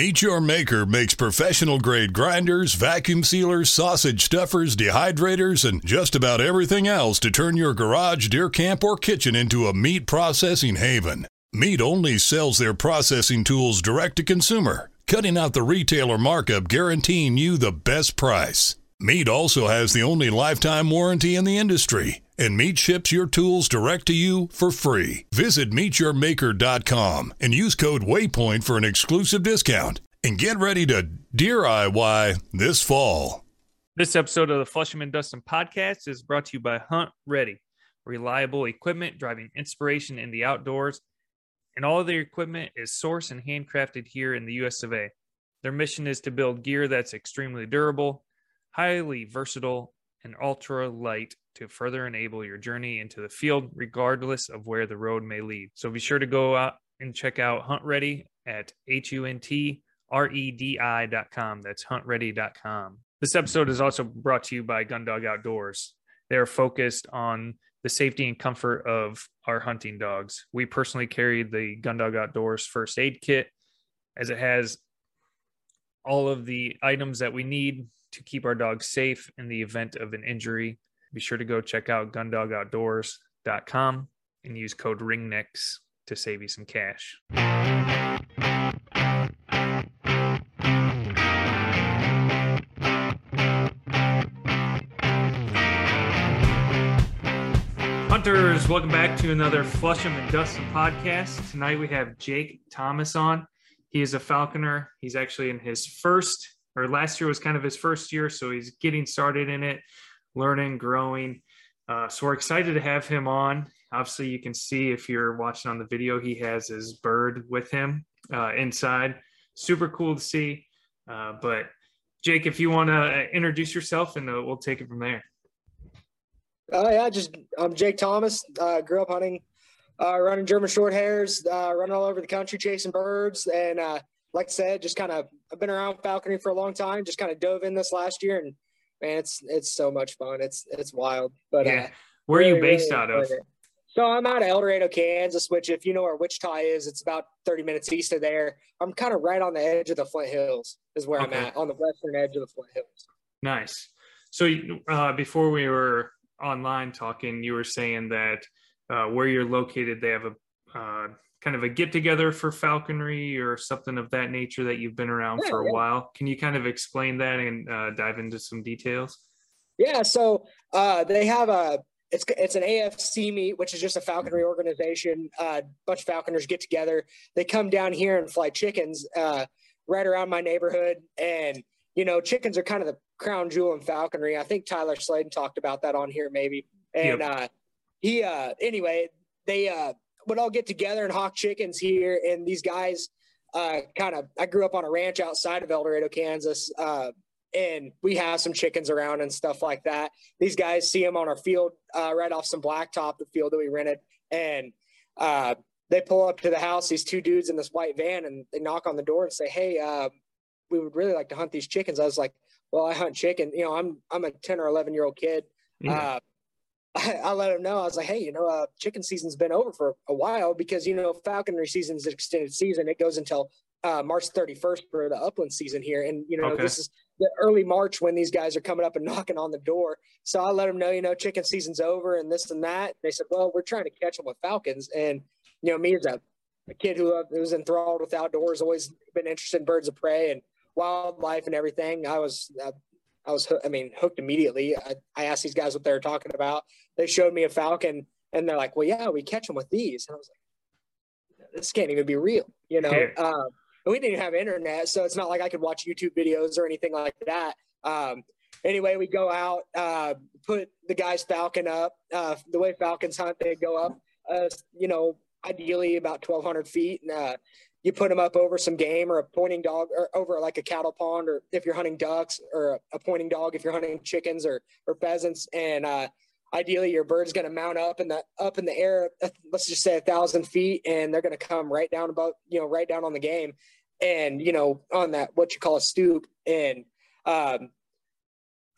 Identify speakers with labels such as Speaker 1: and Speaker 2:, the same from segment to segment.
Speaker 1: Meet Your Maker makes professional grade grinders, vacuum sealers, sausage stuffers, dehydrators, and just about everything else to turn your garage, deer camp, or kitchen into a meat processing haven. Meat only sells their processing tools direct to consumer, cutting out the retailer markup, guaranteeing you the best price. Meat also has the only lifetime warranty in the industry, and Meat ships your tools direct to you for free. Visit meetyourmaker.com and use code WAYPOINT for an exclusive discount. And get ready to deer IY this fall.
Speaker 2: This episode of the Flushing and Dustin podcast is brought to you by Hunt Ready, reliable equipment driving inspiration in the outdoors. And all of their equipment is sourced and handcrafted here in the US of A. Their mission is to build gear that's extremely durable, highly versatile, and ultra light to further enable your journey into the field, regardless of where the road may lead. So be sure to go out and check out Hunt Ready at H U N T R E D I.com. That's huntready.com. This episode is also brought to you by Gundog Outdoors. They are focused on the safety and comfort of our hunting dogs. We personally carry the Gundog Outdoors first aid kit as it has all of the items that we need to keep our dogs safe in the event of an injury. Be sure to go check out gundogoutdoors.com and use code RINGNECKS to save you some cash. Hunters, welcome back to another Flushing and Dustin podcast. Tonight we have Jake Thomas on. He is a falconer. He's actually in his first, or last year was kind of his first year, so he's getting started in it, learning, growing. Uh, so we're excited to have him on. Obviously, you can see if you're watching on the video, he has his bird with him uh, inside. Super cool to see. Uh, but Jake, if you want to introduce yourself, and uh, we'll take it from there.
Speaker 3: Uh, yeah, just I'm Jake Thomas. Uh, grew up hunting, uh, running German short hairs, running all over the country chasing birds, and like I said, just kind of I've been around falconry for a long time. Just kind of dove in this last year, and man, it's it's so much fun. It's it's wild. But
Speaker 2: yeah,
Speaker 3: uh,
Speaker 2: where are you based
Speaker 3: really
Speaker 2: out of?
Speaker 3: it. So I'm out of El Dorado, Kansas, which if you know where Wichita is, it's about 30 minutes east of there. I'm kind of right on the edge of the Flint Hills, is where
Speaker 2: Okay.
Speaker 3: I'm at, on the western edge of the Flint Hills.
Speaker 2: Nice. So uh, before we were online talking, you were saying that uh, where you're located, they have a uh, kind of a get together for falconry or something of that nature that you've been around
Speaker 3: Yeah,
Speaker 2: for a
Speaker 3: yeah.
Speaker 2: while. Can you kind of explain that and uh, dive into some details?
Speaker 3: Yeah, so uh, they have a it's it's an AFC meet, which is just a falconry organization. A uh, bunch of falconers get together. They come down here and fly chickens uh, right around my neighborhood, and you know, chickens are kind of the crown jewel in falconry. I think Tyler Sladen talked about that on here maybe, and uh, he uh, anyway they would all get together and hawk chickens here, and these guys uh, kind of. I grew up on a ranch outside of El Dorado, Kansas. Uh, and we have some chickens around and stuff like that these guys see them on our field uh, right off some blacktop, the field that we rented, and uh, they pull up to the house. These two dudes in this white van, and they knock on the door and say, "Hey, uh, we would really like to hunt these chickens." I was like, "Well, I hunt chicken. You know, I'm I'm a ten or eleven year old kid."
Speaker 2: Yeah.
Speaker 3: Uh, I, I let them know. I was like, "Hey, you know, uh, chicken season's been over for a while because you know falconry season is an extended season. It goes until uh, March 31st for the upland season here, and you know
Speaker 2: Okay.
Speaker 3: this is the early March when these guys are coming up and knocking on the door. So I let them know, you know, chicken season's over and this and that. They said, well, we're trying to catch them with falcons. And, you know, me as a, a kid who, uh, who was enthralled with outdoors, always been interested in birds of prey and wildlife and everything. I was, uh, I was, I mean, hooked immediately. I, I asked these guys what they were talking about. They showed me a falcon and they're like, well, yeah, we catch them with these. And I was like, this can't even be real, you know?
Speaker 2: Yeah.
Speaker 3: Um, and we didn't have internet, so it's not like I could watch YouTube videos or anything like that. Um, anyway, we go out, uh, put the guy's falcon up. Uh, the way falcons hunt, they go up, uh, you know, ideally about 1,200 feet. And uh, you put them up over some game or a pointing dog or over like a cattle pond, or if you're hunting ducks, or a, pointing dog if you're hunting chickens or, or pheasants. And uh, ideally, your bird's going to mount up in the up in the air. uh, Let's just say a thousand feet, and they're going to come right down about you know right down on the game, and you know on that what you call a stoop. And um,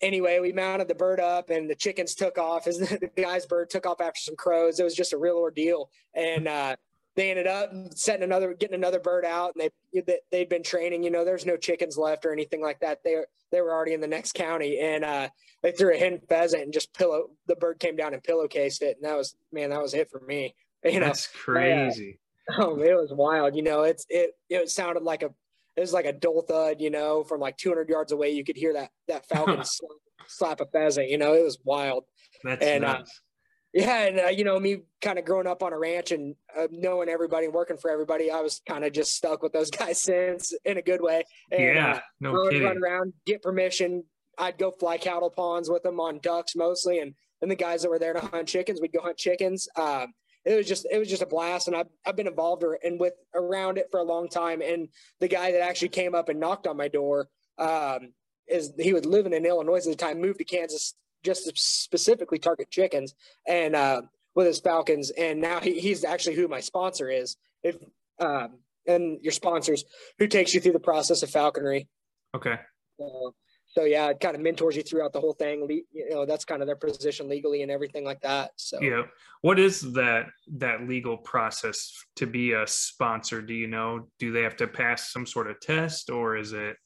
Speaker 3: anyway, we mounted the bird up, and the chickens took off. As the guy's bird took off after some crows, it was just a real ordeal. And uh, they ended up setting another, getting another bird out, and they they'd been training. You know, there's no chickens left or anything like that. They they were already in the next county, and uh, they threw a hen pheasant and just pillow. The bird came down and pillowcased it, and that was man, that was it for me.
Speaker 2: You know, that's crazy.
Speaker 3: oh, it was wild. You know, it's it it sounded like a it was like a dull thud. You know, from like 200 yards away, you could hear that that falcon slap, slap a pheasant. You know, it was wild.
Speaker 2: That's and, uh, nuts. Uh,
Speaker 3: yeah, and uh, you know me, kind of growing up on a ranch and uh, knowing everybody and working for everybody, I was kind of just stuck with those guys since in a good way. And,
Speaker 2: yeah, uh, no kidding.
Speaker 3: Run around, get permission. I'd go fly cattle ponds with them on ducks mostly, and then the guys that were there to hunt chickens, we'd go hunt chickens. Um, it was just it was just a blast, and I've I've been involved and with around it for a long time. And the guy that actually came up and knocked on my door um, is he was living in Illinois at the time, moved to Kansas just to specifically target chickens and uh, with his falcons. And now he, he's actually who my sponsor is. If um, and your sponsors who takes you through the process of falconry.
Speaker 2: Okay.
Speaker 3: So, so yeah, it kind of mentors you throughout the whole thing. You know, that's kind of their position legally and everything like that. So
Speaker 2: yeah, what is that that legal process to be a sponsor? Do you know? Do they have to pass some sort of test, or is it?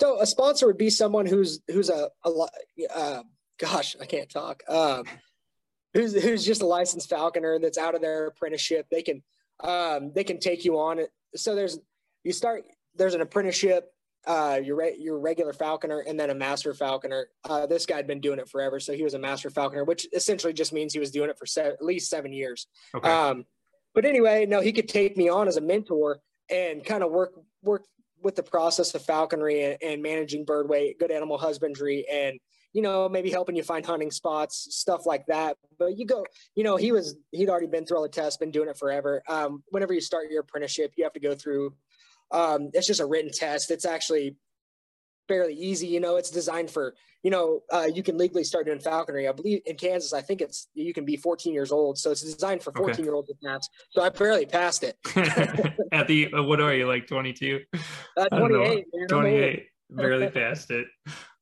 Speaker 3: So a sponsor would be someone who's who's a, a uh, gosh, I can't talk. Um, who's who's just a licensed falconer that's out of their apprenticeship. They can um, they can take you on. It. So there's you start there's an apprenticeship. Uh, your re- your regular falconer and then a master falconer. Uh, this guy had been doing it forever, so he was a master falconer, which essentially just means he was doing it for se- at least seven years. Okay. Um, but anyway, no, he could take me on as a mentor and kind of work work with the process of falconry and, and managing bird weight, good animal husbandry, and you know maybe helping you find hunting spots, stuff like that. But you go, you know, he was he'd already been through all the tests, been doing it forever. Um, whenever you start your apprenticeship, you have to go through. Um, it's just a written test. It's actually fairly easy. You know, it's designed for, you know, uh, you can legally start doing falconry. I believe in Kansas, I think it's, you can be 14 years old. So it's designed for 14 okay. year olds with maps. So I barely passed it.
Speaker 2: At the, uh, what are you, like 22?
Speaker 3: Uh, 28.
Speaker 2: 28. barely passed it.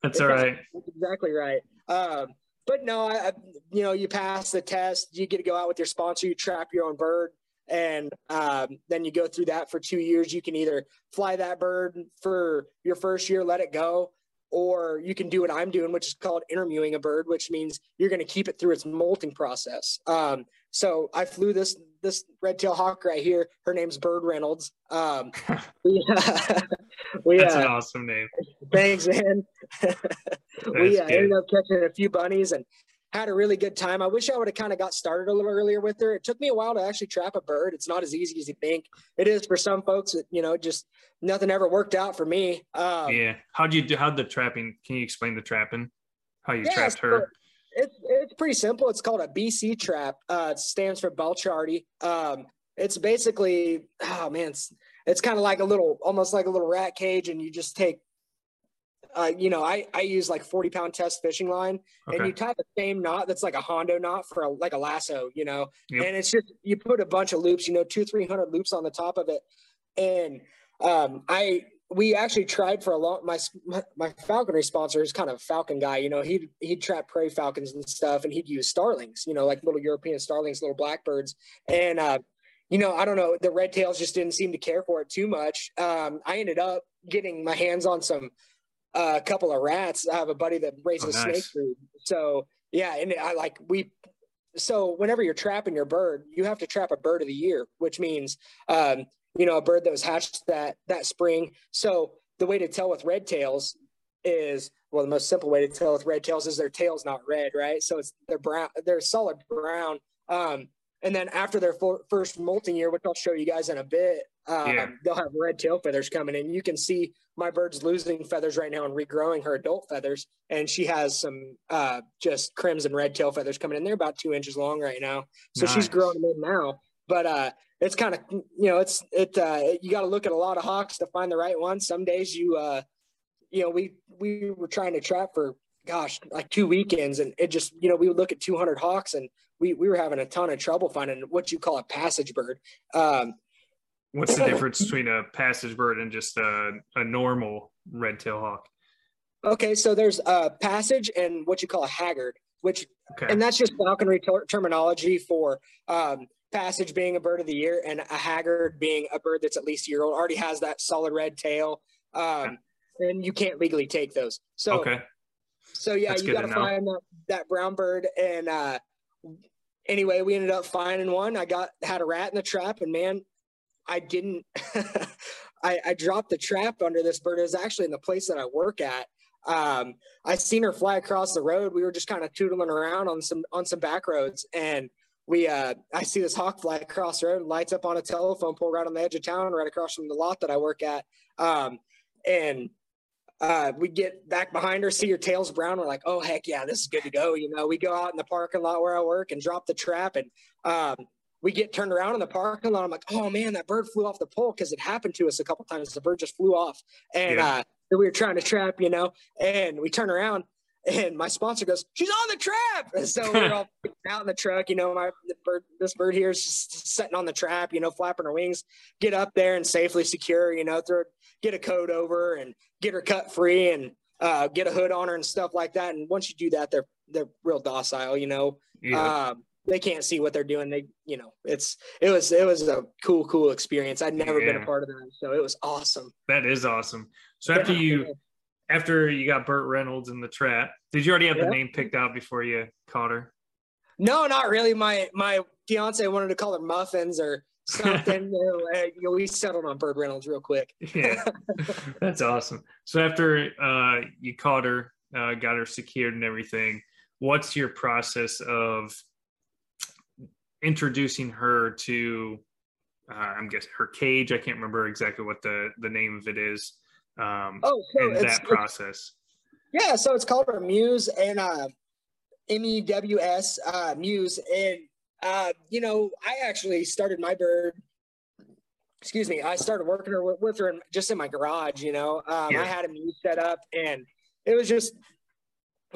Speaker 2: That's all right.
Speaker 3: That's exactly right. Um, but no, I, you know, you pass the test, you get to go out with your sponsor, you trap your own bird and um, then you go through that for two years you can either fly that bird for your first year let it go or you can do what i'm doing which is called intermewing a bird which means you're going to keep it through its molting process. Um, so i flew this this red tail hawk right here. Her name's bird reynolds. Um, we,
Speaker 2: we, that's uh, an awesome name.
Speaker 3: thanks man. We uh, ended up catching a few bunnies and had a really good time. I wish I would have kind of got started a little earlier with her. It took me a while to actually trap a bird. It's not as easy as you think. It is for some folks. That, you know, just nothing ever worked out for me. Um,
Speaker 2: yeah. How'd you do? How'd the trapping? Can you explain the trapping? How you yeah, trapped her?
Speaker 3: It's it's pretty simple. It's called a BC trap. Uh, it stands for bal-chatri. Um, it's basically oh man, it's, it's kind of like a little, almost like a little rat cage, and you just take uh, you know, I, I use like 40 pound test fishing line okay. and you tie the same knot that's like a Hondo knot for a, like a lasso, you know, yep. and it's just, you put a bunch of loops, you know, two, 300 loops on the top of it. And um, I, we actually tried for a long, my, my falconry sponsor is kind of a falcon guy, you know, he'd, he'd trap prairie falcons and stuff and he'd use starlings, you know, like little European starlings, little blackbirds. And, uh, you know, I don't know, the red tails just didn't seem to care for it too much. Um, I ended up getting my hands on some a couple of rats. I have a buddy that raises oh, nice. snake food. So yeah, and I like we. So whenever you're trapping your bird, you have to trap a bird of the year, which means um, you know a bird that was hatched that that spring. So the way to tell with red tails is well, the most simple way to tell with red tails is their tail's not red, right? So it's they're brown, they're solid brown. Um, and then after their first molting year, which I'll show you guys in a bit, um, yeah. they'll have red tail feathers coming in. You can see my bird's losing feathers right now and regrowing her adult feathers. And she has some uh, just crimson red tail feathers coming in. They're about two inches long right now. So nice. she's growing them in now. But uh, it's kind of, you know, it's, it, uh, you got to look at a lot of hawks to find the right one. Some days you, uh, you know, we, we were trying to trap for, gosh, like two weekends and it just, you know, we would look at 200 hawks and we, we were having a ton of trouble finding what you call a passage bird. Um,
Speaker 2: What's the difference between a passage bird and just a, a normal red tail hawk?
Speaker 3: Okay, so there's a passage and what you call a haggard, which okay. and that's just falconry ter- terminology for um, passage being a bird of the year and a haggard being a bird that's at least a year old already has that solid red tail. Um, and you can't legally take those. So,
Speaker 2: okay.
Speaker 3: so yeah,
Speaker 2: That's
Speaker 3: you got
Speaker 2: to
Speaker 3: find that, that brown bird. And, uh, anyway, we ended up finding one. I got, had a rat in the trap and man, I didn't, I, I dropped the trap under this bird. It was actually in the place that I work at. Um, I seen her fly across the road. We were just kind of tootling around on some, on some back roads and, we uh I see this hawk fly across the road, lights up on a telephone pole right on the edge of town, right across from the lot that I work at. Um and uh we get back behind her, see her tail's brown. We're like, oh heck yeah, this is good to go. You know, we go out in the parking lot where I work and drop the trap and um we get turned around in the parking lot. I'm like, oh man, that bird flew off the pole because it happened to us a couple times. The bird just flew off. And
Speaker 2: Yeah.
Speaker 3: uh we were trying to trap, you know, and we turn around and my sponsor goes, "She's on the trap!" And so we're all out in the truck. You know, my the bird, this bird here is just sitting on the trap. You know, flapping her wings. Get up there and safely secure. You know, throw get a coat over and get her cut free and uh, get a hood on her and stuff like that. And once you do that, they're they're real docile. You know,
Speaker 2: Yeah.
Speaker 3: um, they can't see what they're doing. They, you know, it's it was it was a cool cool experience. I'd never been a part of that, so it was awesome.
Speaker 2: that is awesome. So after
Speaker 3: Yeah.
Speaker 2: you after you got Burt Reynolds in the trap, did you already have
Speaker 3: Yeah.
Speaker 2: the name picked out before you caught her?
Speaker 3: No, not really. My my fiance wanted to call her Muffins or something. you, know, you know, we settled on Bird Reynolds real quick.
Speaker 2: Yeah. That's awesome. So after uh you caught her, uh, got her secured and everything, what's your process of introducing her to uh, I'm guessing her cage. I can't remember exactly what the the name of it is. Um,
Speaker 3: Oh,
Speaker 2: and
Speaker 3: it's,
Speaker 2: that process.
Speaker 3: yeah. So it's called a mews and uh, M E W S uh, mews, and uh, you know, I actually started my bird. Excuse me. I started working her with, with her in, just in my garage. You know, um,
Speaker 2: Yeah.
Speaker 3: I had a mews set up, and it was just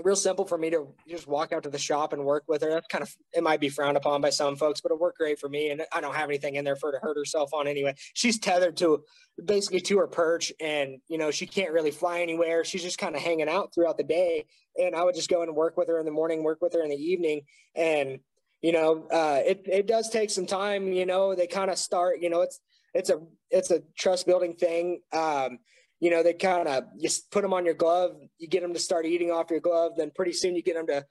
Speaker 3: real simple for me to just walk out to the shop and work with her. That's kind of it might be frowned upon by some folks, but it worked great for me. And I don't have anything in there for her to hurt herself on anyway. She's tethered to basically to her perch, and you know she can't really fly anywhere. She's just kind of hanging out throughout the day. And I would just go and work with her in the morning, work with her in the evening, and you know uh, it it does take some time. You know they kind of start. You know it's it's a it's a trust building thing. Um, you know, they kind of you s- put them on your glove, you get them to start eating off your glove, then pretty soon you get them to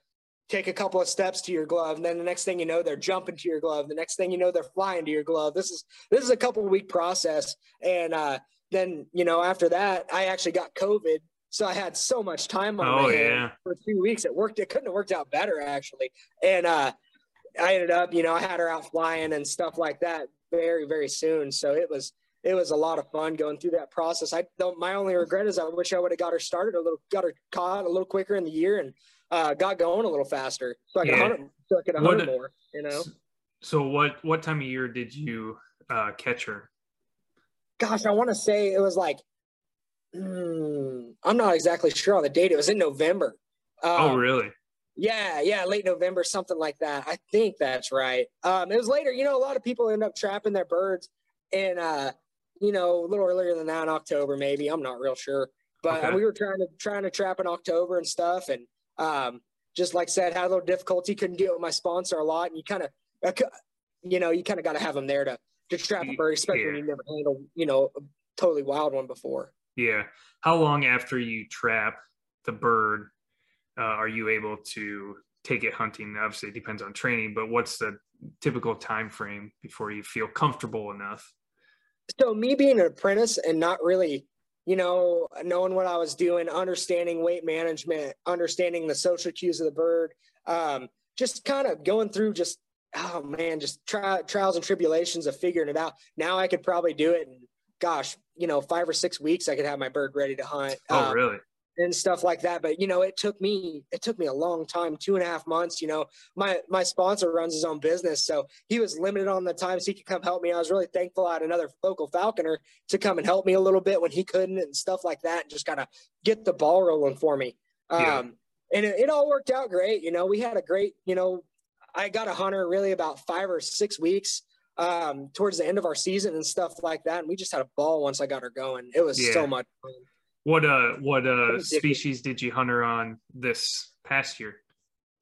Speaker 3: take a couple of steps to your glove, and then the next thing you know, they're jumping to your glove. The next thing you know, they're flying to your glove. This is this is a couple week process, and uh, then you know after that, I actually got COVID, so I had so much time on
Speaker 2: Oh,
Speaker 3: my hands
Speaker 2: yeah.
Speaker 3: for two weeks. It worked. It couldn't have worked out better actually, and uh, I ended up, you know, I had her out flying and stuff like that very very soon. So it was it was a lot of fun going through that process. I don't. My only regret is I wish I would have got her started a little, got her caught a little quicker in the year, and uh, got going a little faster, so I could
Speaker 2: Yeah.
Speaker 3: hunt, so I could hunt
Speaker 2: What-
Speaker 3: more. You know,
Speaker 2: So what what time of year did you uh, catch her?
Speaker 3: gosh, I want to say it was like, hmm, I'm not exactly sure on the date. It was in November.
Speaker 2: oh,
Speaker 3: Um,
Speaker 2: really?
Speaker 3: Yeah, yeah, late November, something like that. I think that's right. Um, it was later. You know, a lot of people end up trapping their birds, in uh, you know, a little earlier than that in October, maybe. I'm not real sure, but
Speaker 2: Okay.
Speaker 3: we were trying to trying to trap in October and stuff, and um, just like I said, had a little difficulty. Couldn't get with my sponsor a lot, and you kind of, you know, you kind of got to have them there to to trap a bird, especially when you've never handled, you know, a totally wild one before.
Speaker 2: Yeah. How long after you trap the bird uh, are you able to take it hunting? Obviously, it depends on training, but what's the typical time frame before you feel comfortable enough?
Speaker 3: So me being an apprentice and not really you know knowing what i was doing understanding weight management understanding the social cues of the bird um, just kind of going through just oh man just tri- trials and tribulations of figuring it out now i could probably do it in gosh you know five or six weeks i could have my bird ready to hunt
Speaker 2: Oh,
Speaker 3: Um,
Speaker 2: really?
Speaker 3: And stuff like that. But you know, it took me it took me a long time, two and a half months. You know, my my sponsor runs his own business, so he was limited on the times he could come help me. I was really thankful I had another local falconer to come and help me a little bit when he couldn't and stuff like that, and just kind of get the ball rolling for me.
Speaker 2: Yeah.
Speaker 3: Um, and it, it all worked out great. You know, we had a great, you know, I got a hunter really about five or six weeks um towards the end of our season and stuff like that and we just had a ball once i got her going it was
Speaker 2: Yeah.
Speaker 3: so much fun
Speaker 2: What uh what uh species did you hunt her on this past year?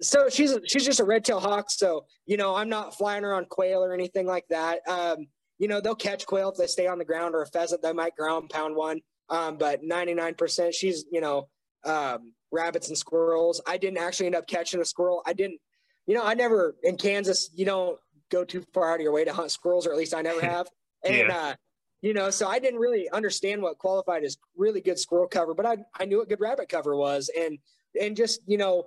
Speaker 3: so she's she's just a red tail hawk. So you know, I'm not flying her on quail or anything like that. Um, you know, they'll catch quail if they stay on the ground, or a pheasant they might ground pound one. Um, but 99%, she's you know, um, rabbits and squirrels. I didn't actually end up catching a squirrel. I didn't, you know, I never in Kansas. You don't go too far out of your way to hunt squirrels, or at least I never have. And yeah. uh, you know, so I didn't really understand what qualified as really good squirrel cover, but I I knew what good rabbit cover was, and and just you know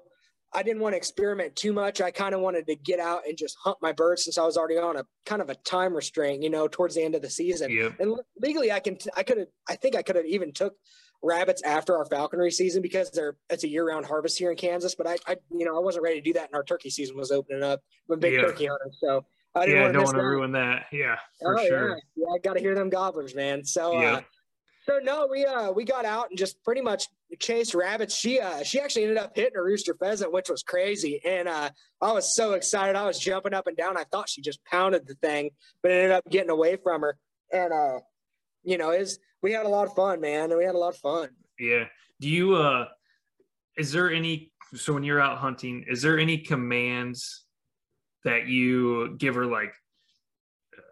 Speaker 3: I didn't want to experiment too much. I kind of wanted to get out and just hunt my birds since I was already on a kind of a time restraint, you know, towards the end of the season.
Speaker 2: Yep.
Speaker 3: And legally, I can, I could have, I think I could have even took rabbits after our falconry season because they're it's a year round harvest here in Kansas. But I, I, you know, I wasn't ready to do that, and our turkey season was opening up. I'm a big turkey hunter, so
Speaker 2: I didn't yeah, don't want to ruin that. Yeah, for oh, sure.
Speaker 3: Yeah, yeah I got to hear them gobblers, man. So. Uh, so no, we uh we got out and just pretty much chased rabbits. She uh she actually ended up hitting a rooster pheasant, which was crazy. And uh I was so excited. I was jumping up and down. I thought she just pounded the thing, but ended up getting away from her. And uh, you know, is we had a lot of fun, man. We had a lot of fun.
Speaker 2: Yeah. Do you uh is there any so when you're out hunting, is there any commands that you give her like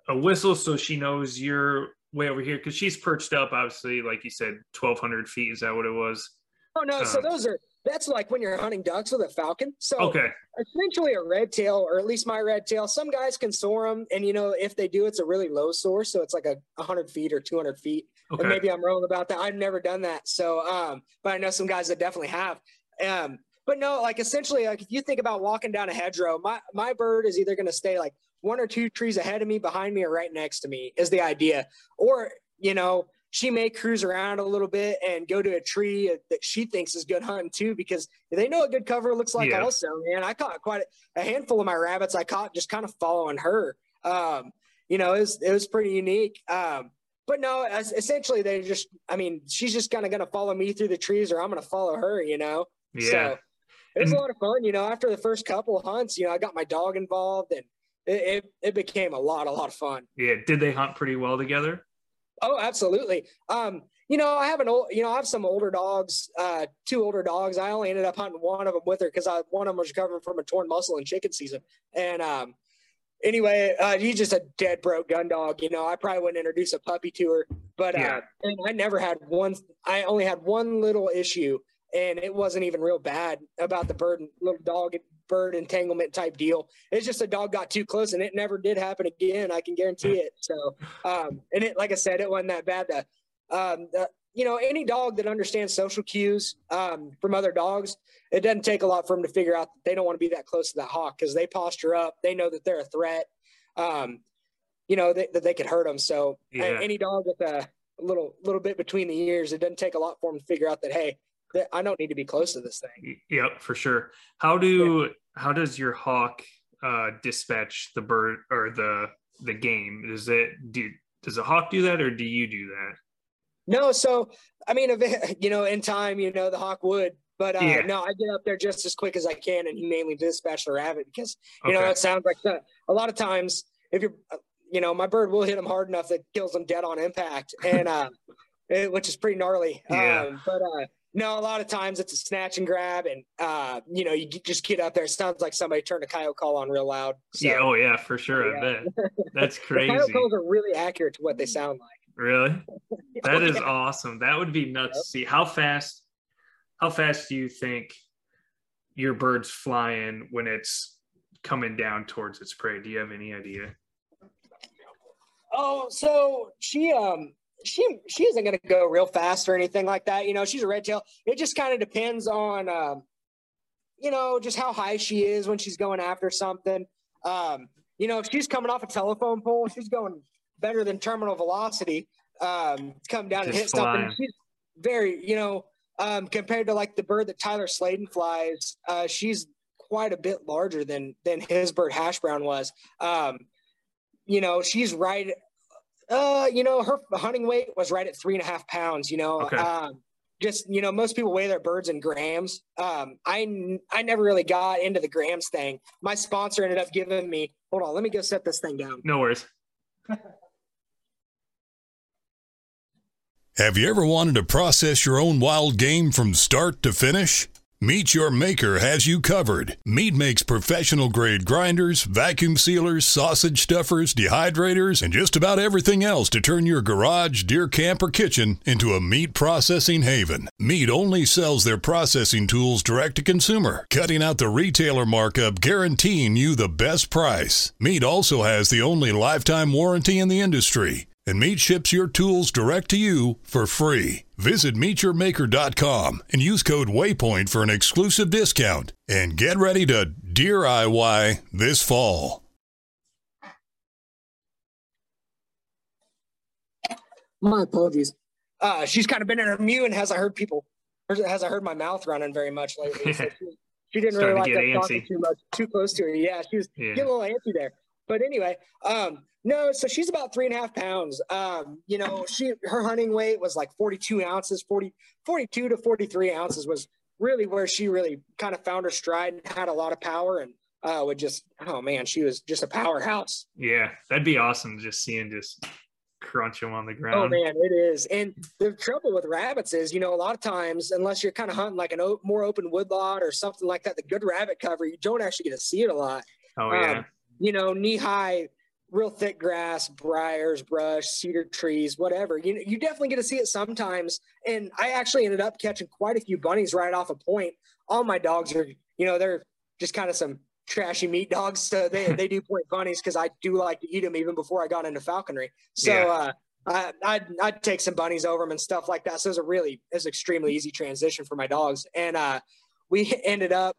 Speaker 2: a whistle so she knows you're way over here because she's perched up, obviously, like you said, twelve hundred feet. Is that what it was?
Speaker 3: Oh no! Um, so those are that's like when you're hunting ducks with a falcon. So
Speaker 2: okay,
Speaker 3: essentially a red tail, or at least my red tail. Some guys can soar them, and you know if they do, it's a really low soar, so it's like a hundred feet or two hundred feet. Okay. And maybe I'm wrong about that. I've never done that. So, um, but I know some guys that definitely have. Um, but no, like essentially, like if you think about walking down a hedgerow, my my bird is either going to stay like one or two trees ahead of me, behind me, or right next to me is the idea. Or, you know, she may cruise around a little bit and go to a tree that she thinks is good hunting too, because they know what good cover looks like yeah. also, man. I caught quite a, handful of my rabbits I caught just kind of following her. Um, you know, it was, it was pretty unique. Um, but no, essentially they just, I mean, she's just kind of going to follow me through the trees or I'm going to follow her, you know?
Speaker 2: Yeah. So
Speaker 3: it was and, a lot of fun, you know, after the first couple of hunts, you know, I got my dog involved and it, it, it became a lot, a lot of fun.
Speaker 2: Yeah. Did they hunt pretty well together?
Speaker 3: Oh, absolutely. Um, you know, I have an old, you know, I have some older dogs, uh, two older dogs. I only ended up hunting one of them with her because I one of them was recovering from a torn muscle in chicken season. And um, anyway, uh, he's just a dead broke gun dog. You know, I probably wouldn't introduce a puppy to her, but yeah. uh, I never had one. I only had one little issue, and it wasn't even real bad about the bird little dog bird entanglement type deal. It's just a dog got too close and it never did happen again. I can guarantee it. So, um, and it, like I said, it wasn't that bad. To, um, uh, you know, any dog that understands social cues um, from other dogs, it doesn't take a lot for them to figure out that they don't want to be that close to that hawk because they posture up. They know that they're a threat. Um, you know they, that they could hurt them. So yeah. any dog with a little little bit between the ears, it doesn't take a lot for them to figure out that hey, I don't need to be close to this thing.
Speaker 2: Yep, for sure. How do how does your hawk uh, dispatch the bird or the the game? Does it do does a hawk do that or do you do that?
Speaker 3: No, so I mean, you know, in time, you know, the hawk would, but uh, yeah. no, I get up there just as quick as I can and humanely dispatch the rabbit because you okay. know it sounds like that. A lot of times, if you're, you know, my bird will hit them hard enough that kills them dead on impact, and uh, it, which is pretty gnarly.
Speaker 2: Yeah.
Speaker 3: Um, but uh, no, a lot of times it's a snatch and grab, and uh, you know, you just get up there. It sounds like somebody turned a coyote call on real loud.
Speaker 2: So, yeah, oh yeah, for sure. Yeah. I bet that's crazy.
Speaker 3: coyote calls are really accurate to what they sound like.
Speaker 2: Really? That oh, is yeah. awesome. That would be nuts yep. to see. How fast? How fast do you think your bird's flying when it's coming down towards its prey? Do you have any idea?
Speaker 3: Oh, so she um she she isn't going to go real fast or anything like that. You know, she's a red tail. It just kind of depends on, um, you know, just how high she is when she's going after something. Um, you know, if she's coming off a telephone pole, she's going better than terminal velocity. Um, come down just and hit flying. something. She's very, you know, um, compared to like the bird that Tyler Sladen flies, uh, she's quite a bit larger than than his bird hash brown was. Um, you know, she's right uh, you know, her hunting weight was right at three and a half pounds. You know,
Speaker 2: okay. um,
Speaker 3: just you know, most people weigh their birds in grams. Um, I I never really got into the grams thing. My sponsor ended up giving me. Hold on, let me go set this thing down.
Speaker 2: No worries.
Speaker 1: Have you ever wanted to process your own wild game from start to finish? Meet Your Maker has you covered. Meat makes professional grade grinders, vacuum sealers, sausage stuffers, dehydrators, and just about everything else to turn your garage, deer camp, or kitchen into a meat processing haven. Meat only sells their processing tools direct to consumer, cutting out the retailer markup, guaranteeing you the best price. Meat also has the only lifetime warranty in the industry and Meat ships your tools direct to you for free. Visit meetyourmaker.com and use code WAYPOINT for an exclusive discount. And get ready to deer IY this fall.
Speaker 3: My apologies. Uh, she's kind of been in her mew and hasn't heard people, hasn't heard my mouth running very much lately. So she, she, didn't really like that talking too much, too close to her. Yeah, she was yeah. getting a little antsy there. But anyway, um, no, so she's about three and a half pounds. Um, you know, she her hunting weight was like 42 ounces, 40, 42 to 43 ounces was really where she really kind of found her stride and had a lot of power and uh, would just oh man, she was just a powerhouse.
Speaker 2: Yeah, that'd be awesome just seeing just crunch them on the ground.
Speaker 3: Oh man, it is. And the trouble with rabbits is, you know, a lot of times, unless you're kind of hunting like an o- more open woodlot or something like that, the good rabbit cover, you don't actually get to see it a lot.
Speaker 2: Oh yeah. Um,
Speaker 3: you know, knee high, real thick grass, briars, brush, cedar trees, whatever. You you definitely get to see it sometimes. And I actually ended up catching quite a few bunnies right off a point. All my dogs are, you know, they're just kind of some trashy meat dogs. So they, they do point bunnies because I do like to eat them even before I got into falconry. So yeah. uh, I, I'd, I'd take some bunnies over them and stuff like that. So it was a really, it was extremely easy transition for my dogs. And uh, we ended up,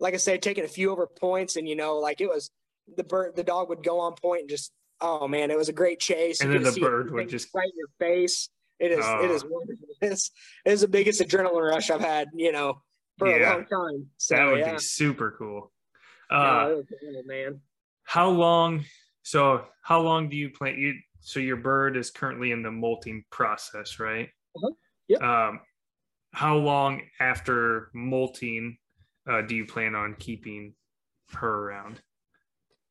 Speaker 3: like I said, taking a few over points and, you know, like it was, the bird, the dog would go on point and just, oh man, it was a great chase.
Speaker 2: And then the bird would just
Speaker 3: right in your face. It is, it is wonderful. It's, it is the biggest adrenaline rush I've had, you know, for yeah. a long time. So
Speaker 2: that would
Speaker 3: yeah.
Speaker 2: be super cool.
Speaker 3: Uh, yeah, man.
Speaker 2: How long? So how long do you plan? You so your bird is currently in the molting process, right?
Speaker 3: Uh-huh. Yep.
Speaker 2: Um, how long after molting uh, do you plan on keeping her around?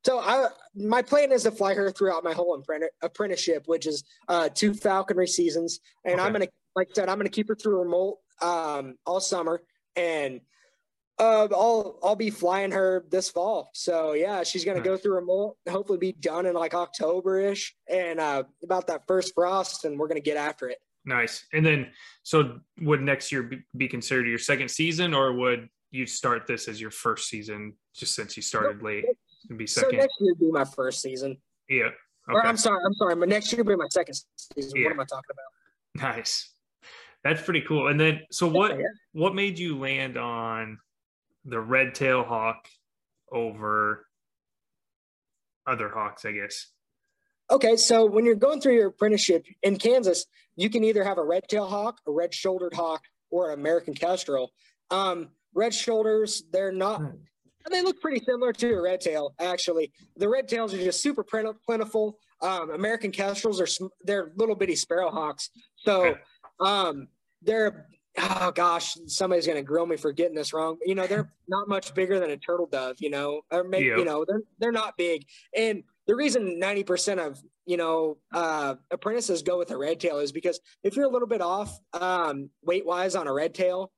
Speaker 3: So I, my plan is to fly her throughout my whole apprenticeship, which is uh, two falconry seasons, and okay. I'm gonna, like I said, I'm gonna keep her through her molt um, all summer, and uh, I'll I'll be flying her this fall. So yeah, she's gonna nice. go through her molt, hopefully be done in like October ish, and uh, about that first frost, and we're gonna get after it.
Speaker 2: Nice. And then, so would next year be considered your second season, or would you start this as your first season, just since you started late? Be second.
Speaker 3: So next year would be my first season.
Speaker 2: Yeah.
Speaker 3: Okay. Or I'm sorry, I'm sorry, My next year would be my second season. Yeah. What am I talking
Speaker 2: about? Nice. That's pretty cool. And then, so what? Yeah. What made you land on the red tail hawk over other hawks? I guess.
Speaker 3: Okay, so when you're going through your apprenticeship in Kansas, you can either have a red tail hawk, a red shouldered hawk, or an American kestrel. Um, red shoulders, they're not hmm they look pretty similar to a red tail, actually. The red tails are just super plentiful. Um, American kestrels are they're little bitty sparrowhawks. So um, they're oh gosh, somebody's gonna grill me for getting this wrong. You know, they're not much bigger than a turtle dove. You know, or maybe yep. you know they're they're not big. And the reason ninety percent of you know uh, apprentices go with a red tail is because if you're a little bit off um, weight wise on a red tail,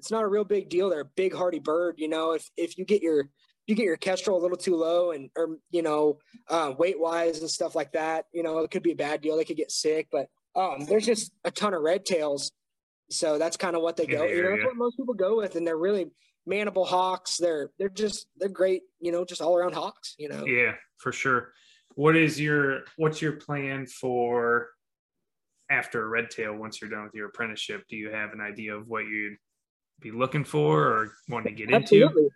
Speaker 3: it's not a real big deal. They're a big hardy bird. You know, if if you get your you get your kestrel a little too low and or you know uh, weight wise and stuff like that, you know, it could be a bad deal. They could get sick, but um, there's just a ton of red tails. So that's kind of what they go. You know, that's what most people go with, and they're really manable hawks. They're they're just they're great. You know, just all around hawks. You know.
Speaker 2: Yeah, for sure. What is your what's your plan for after a red tail once you're done with your apprenticeship? Do you have an idea of what you'd be looking for or want to get Absolutely. into?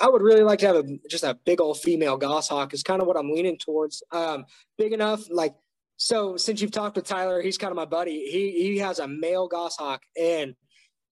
Speaker 3: I, I, would really like to have a, just a big old female goshawk is kind of what I'm leaning towards. Um, big enough, like, so since you've talked with Tyler, he's kind of my buddy. He, he has a male goshawk and,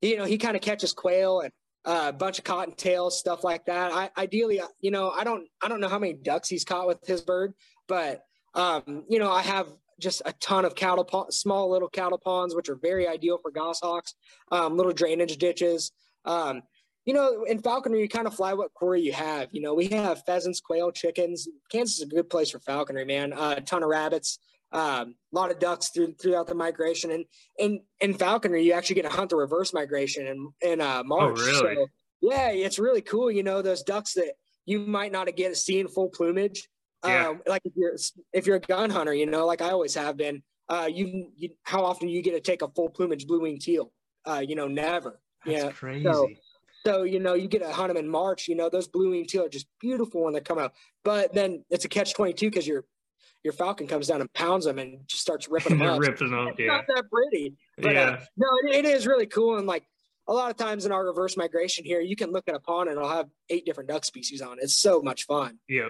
Speaker 3: you know, he kind of catches quail and uh, a bunch of cottontails, stuff like that. I ideally, you know, I don't, I don't know how many ducks he's caught with his bird, but um, you know, I have just a ton of cattle ponds, small little cattle ponds, which are very ideal for goshawks, um, little drainage ditches. Um, you know, in falconry, you kind of fly what quarry you have. You know, we have pheasants, quail, chickens. Kansas is a good place for falconry, man. Uh, a ton of rabbits, um, a lot of ducks through, throughout the migration. And in in falconry, you actually get to hunt the reverse migration in in uh, March.
Speaker 2: Oh, really? So,
Speaker 3: Yeah, it's really cool. You know, those ducks that you might not get to see in full plumage.
Speaker 2: Yeah.
Speaker 3: Um, like if you're if you're a gun hunter, you know, like I always have been. Uh, you, you how often do you get to take a full plumage blue wing teal? Uh, you know, never.
Speaker 2: That's
Speaker 3: yeah.
Speaker 2: crazy.
Speaker 3: So, so you know, you get to hunt them in March. You know, those blue wing teal are just beautiful when they come out. But then it's a catch twenty two because your your falcon comes down and pounds them and just starts ripping them up.
Speaker 2: ripping them.
Speaker 3: It's
Speaker 2: Yeah.
Speaker 3: not that pretty. But,
Speaker 2: Yeah.
Speaker 3: uh, no, it, it is really cool. And like a lot of times in our reverse migration here, you can look at a pond and it'll have eight different duck species on. it. It's so much fun.
Speaker 2: Yeah.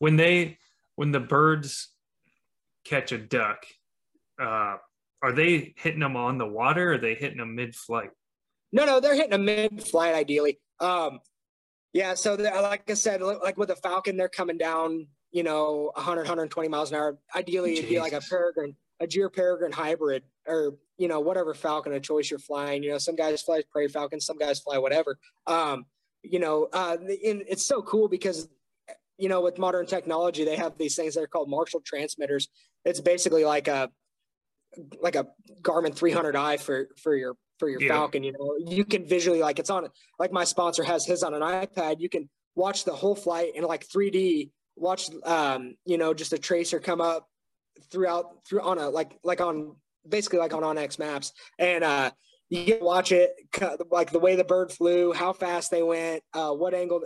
Speaker 2: When they when the birds catch a duck, uh, are they hitting them on the water or are they hitting them mid flight?
Speaker 3: No, no, they're hitting a mid-flight ideally. Um, yeah, so they're- like I said, like with a falcon, they're coming down, you know, 100, 120 miles an hour. Ideally, it'd be like a peregrine, a gyr peregrine hybrid, or you know, whatever falcon of choice you're flying. You know, some guys fly prairie falcons, some guys fly whatever. Um, you know, uh, and it's so cool because you know, with modern technology, they have these things that are called Marshall transmitters. It's basically like a like a Garmin 300i for for your for your
Speaker 2: Yeah.
Speaker 3: Falcon. You know, you can visually like it's on like my sponsor has his on an iPad. You can watch the whole flight in like 3D. Watch, um, you know, just a tracer come up throughout through on a like like on basically like on OnX Maps, and uh, you get to watch it like the way the bird flew, how fast they went, uh, what angle.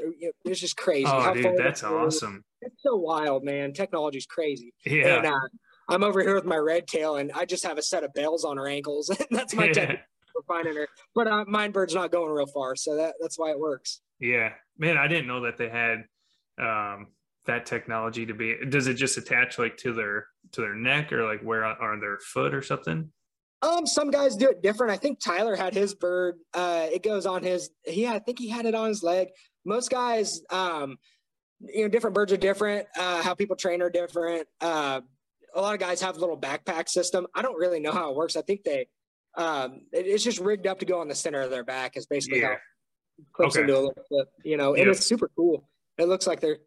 Speaker 3: It's just crazy.
Speaker 2: Oh, dude, that's awesome.
Speaker 3: It's so wild, man. Technology's crazy.
Speaker 2: Yeah.
Speaker 3: And uh, I'm over here with my red tail, and I just have a set of bells on her ankles. And that's my
Speaker 2: yeah.
Speaker 3: technique for finding her. But uh, mine bird's not going real far, so that that's why it works.
Speaker 2: Yeah. Man, I didn't know that they had um that technology to be does it just attach like to their to their neck or like where on their foot or something?
Speaker 3: Um, some guys do it different. I think Tyler had his bird. Uh, it goes on his. He, I think he had it on his leg. Most guys, um, you know, different birds are different. Uh, how people train are different. Uh, a lot of guys have a little backpack system. I don't really know how it works. I think they, um, it- it's just rigged up to go on the center of their back. Is basically how
Speaker 2: Yeah.
Speaker 3: it clips
Speaker 2: Okay.
Speaker 3: into a little clip. You know, and it's super cool. It looks like they're,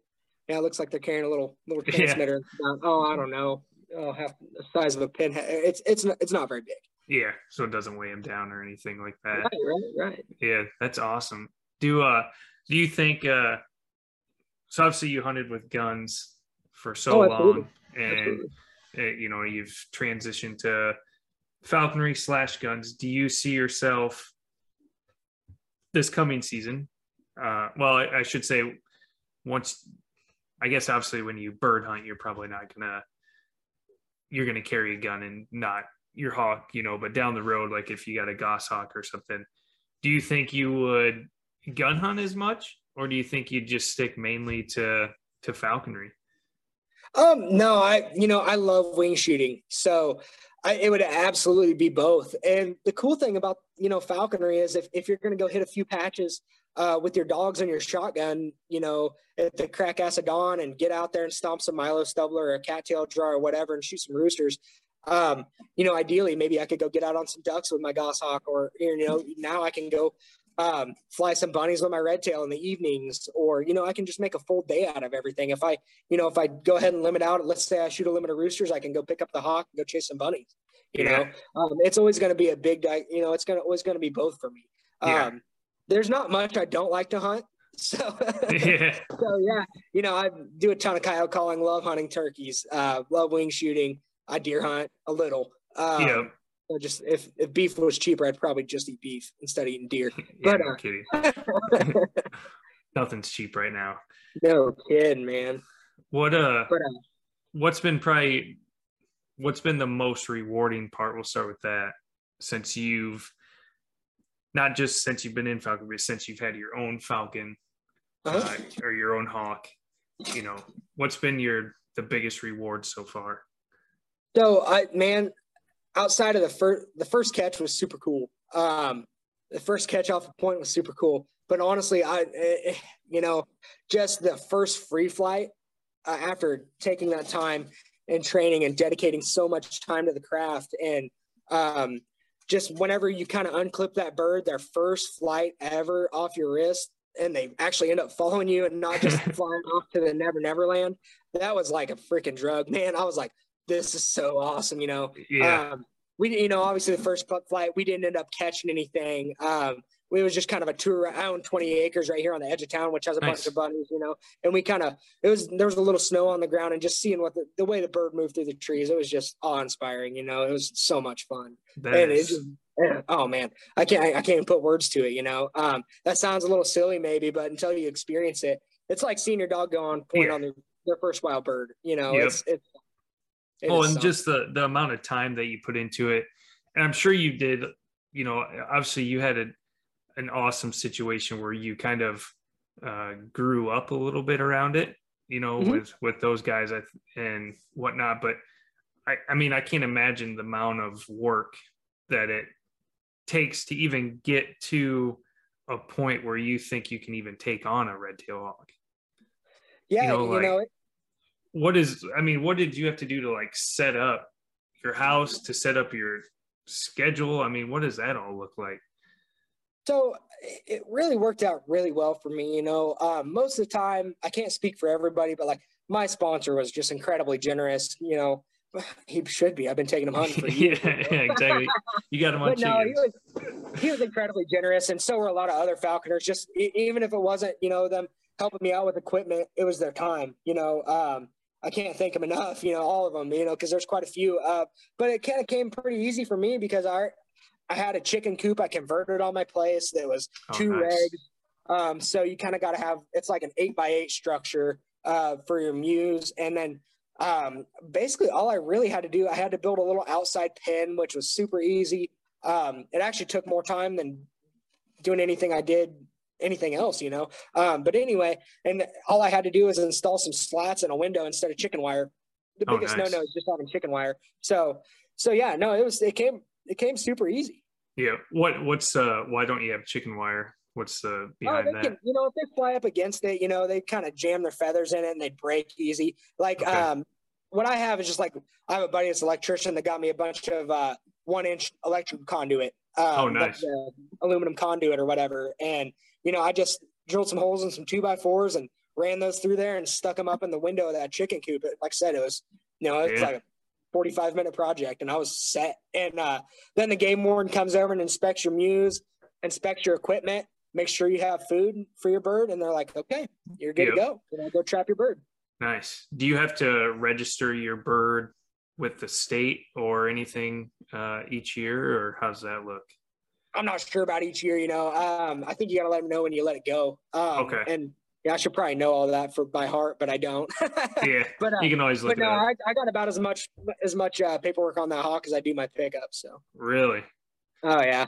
Speaker 3: yeah, it looks like they're carrying a little little
Speaker 2: Yeah.
Speaker 3: transmitter. Oh, I don't know. Oh, half the size of a pinhead. It's it's not, it's not very big.
Speaker 2: Yeah. So it doesn't weigh him down or anything like that.
Speaker 3: Right, right, right.
Speaker 2: Yeah, that's awesome. Do uh do you think uh so obviously you hunted with guns for so
Speaker 3: Oh,
Speaker 2: long and
Speaker 3: Absolutely.
Speaker 2: uh, you know you've transitioned to falconry slash guns. Do you see yourself this coming season? Uh well I, I should say once I guess obviously when you bird hunt you're probably not gonna you're gonna carry a gun and not your hawk, you know, but down the road, like if you got a goshawk or something, do you think you would gun hunt as much, or do you think you'd just stick mainly to to falconry?
Speaker 3: Um, no, I you know I love wing shooting, so I, it would absolutely be both. And the cool thing about you know falconry is if if you're going to go hit a few patches uh, with your dogs and your shotgun, you know at the crack ass of dawn and get out there and stomp some Milo stubbler or a cattail draw or whatever and shoot some roosters. Um, you know, ideally, maybe I could go get out on some ducks with my goshawk, or you know, now I can go um, fly some bunnies with my red tail in the evenings, or you know, I can just make a full day out of everything. If I, you know, if I go ahead and limit out, let's say I shoot a limit of roosters, I can go pick up the hawk and go chase some bunnies. You know, um, it's always going to be a big, di- you know, it's going to always going to be both for me.
Speaker 2: Yeah.
Speaker 3: There's not much I don't like to hunt, so
Speaker 2: yeah,
Speaker 3: so yeah, you know, I do a ton of coyote calling, love hunting turkeys, uh, love wing shooting. I deer hunt a little. Um,
Speaker 2: yeah,
Speaker 3: so just if, if beef was cheaper, I'd probably just eat beef instead of eating deer.
Speaker 2: yeah.
Speaker 3: But,
Speaker 2: no
Speaker 3: uh,
Speaker 2: kidding. Nothing's cheap right now.
Speaker 3: no kidding, man.
Speaker 2: What uh,
Speaker 3: But uh,
Speaker 2: what's been probably what's been the most rewarding part? We'll start with that. Since you've not just since you've been in falcon, but since you've had your own falcon
Speaker 3: uh
Speaker 2: or your own hawk, you know, what's been your the biggest reward so far?
Speaker 3: so I man, outside of the first the first catch was super cool. Um, the first catch off a point was super cool. But honestly, I eh, eh, you know just the first free flight uh, after taking that time and training and dedicating so much time to the craft and um, just whenever you kind of unclip that bird, their first flight ever off your wrist, and they actually end up following you and not just flying off to the Never Never Land. That was like a freaking drug, man. I was like, this is so awesome, you know.
Speaker 2: Yeah,
Speaker 3: Um, we, you know, obviously the first flight, we didn't end up catching anything. Um, it was just kind of a tour. I own 20 acres right here on the edge of town, which has a nice. bunch of bunnies, you know. And we kind of it was there was a little snow on the ground, and just seeing what the, the way the bird moved through the trees, it was just awe inspiring. You know, it was so much fun. That and is. just, oh man, I can't I, I, can't even put words to it. You know, um, that sounds a little silly maybe, but until you experience it, it's like seeing your dog go on point yeah. on their, their first wild bird. You know, yep. it's it's.
Speaker 2: It oh, and something. just the the amount of time that you put into it, and I'm sure you did. You know, obviously you had a an awesome situation where you kind of uh, grew up a little bit around it, you know, mm-hmm. with with those guys and whatnot. But I, I mean, I can't imagine the amount of work that it takes to even get to a point where you think you can even take on a red tail hawk.
Speaker 3: Yeah, you know, like, you know
Speaker 2: what is I mean, what did you have to do to like set up your house to set up your schedule? I mean, what does that all look like?
Speaker 3: So it really worked out really well for me. You know, um, most of the time, I can't speak for everybody, but like my sponsor was just incredibly generous. You know, he should be. I've been taking him hunting for years.
Speaker 2: yeah, exactly. You got him on. No,
Speaker 3: he was he was incredibly generous, and so were a lot of other falconers. Just even if it wasn't, you know, them helping me out with equipment, it was their time. You know, um, I can't thank them enough. You know, all of them. You know, because there's quite a few. Uh, but it kind of came pretty easy for me because I I had a chicken coop I converted on my place that was oh, two nice. eggs. Um, so you kind of got to have it's like an eight by eight structure uh, for your mews, and then um, basically all I really had to do I had to build a little outside pen, which was super easy. Um, it actually took more time than doing anything I did anything else, you know. Um, but anyway, and all I had to do was install some slats in a window instead of chicken wire. The oh, biggest nice. no no is just having chicken wire. So so yeah, no, it was it came it came super easy.
Speaker 2: Yeah. What what's uh why don't you have chicken wire? What's the oh, behind oh, that? Can,
Speaker 3: you know, if they fly up against it, you know, they kind of jam their feathers in it and they break easy. Like okay. um what I have is just like I have a buddy that's an electrician that got me a bunch of uh one inch electric conduit. Um,
Speaker 2: oh nice.
Speaker 3: Like, aluminum conduit or whatever. And you know, I just drilled some holes in some two by fours and ran those through there and stuck them up in the window of that chicken coop. Like I said, it was, you know, it's yeah. like a 45 minute project and I was set. And uh, then the game warden comes over and inspects your mews, inspects your equipment, make sure you have food for your bird. And they're like, okay, you're good yep. to go. You know, go trap your bird.
Speaker 2: Nice. Do you have to register your bird with the state or anything uh, each year or how's that look?
Speaker 3: I'm not sure about each year, you know. Um, I think you got to let them know when you let it go. Um,
Speaker 2: okay.
Speaker 3: And yeah, I should probably know all that for by heart, but I don't.
Speaker 2: yeah, but uh, you can always look.
Speaker 3: But no, I, I, got about as much as much uh, paperwork on that hawk as I do my pickup. So
Speaker 2: really,
Speaker 3: oh yeah.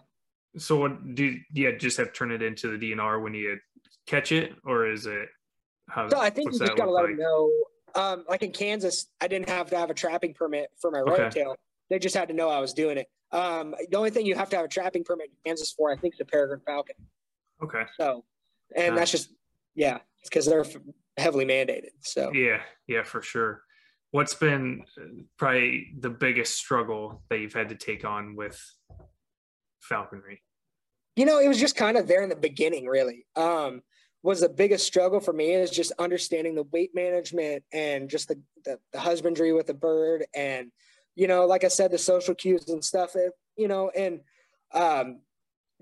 Speaker 2: So what do you, you just have to turn it into the DNR when you catch it, or is it?
Speaker 3: How, so I think you just got to let like? them know. Um, like in Kansas, I didn't have to have a trapping permit for my okay. tail. They just had to know I was doing it. Um, the only thing you have to have a trapping permit in Kansas for, I think, is a peregrine falcon.
Speaker 2: Okay.
Speaker 3: So, and nice. that's just yeah, because they're heavily mandated. So
Speaker 2: yeah, yeah, for sure. What's been uh, probably the biggest struggle that you've had to take on with falconry?
Speaker 3: You know, it was just kind of there in the beginning, really. Um, was the biggest struggle for me is just understanding the weight management and just the, the, the husbandry with the bird and you know like i said the social cues and stuff it, you know and um,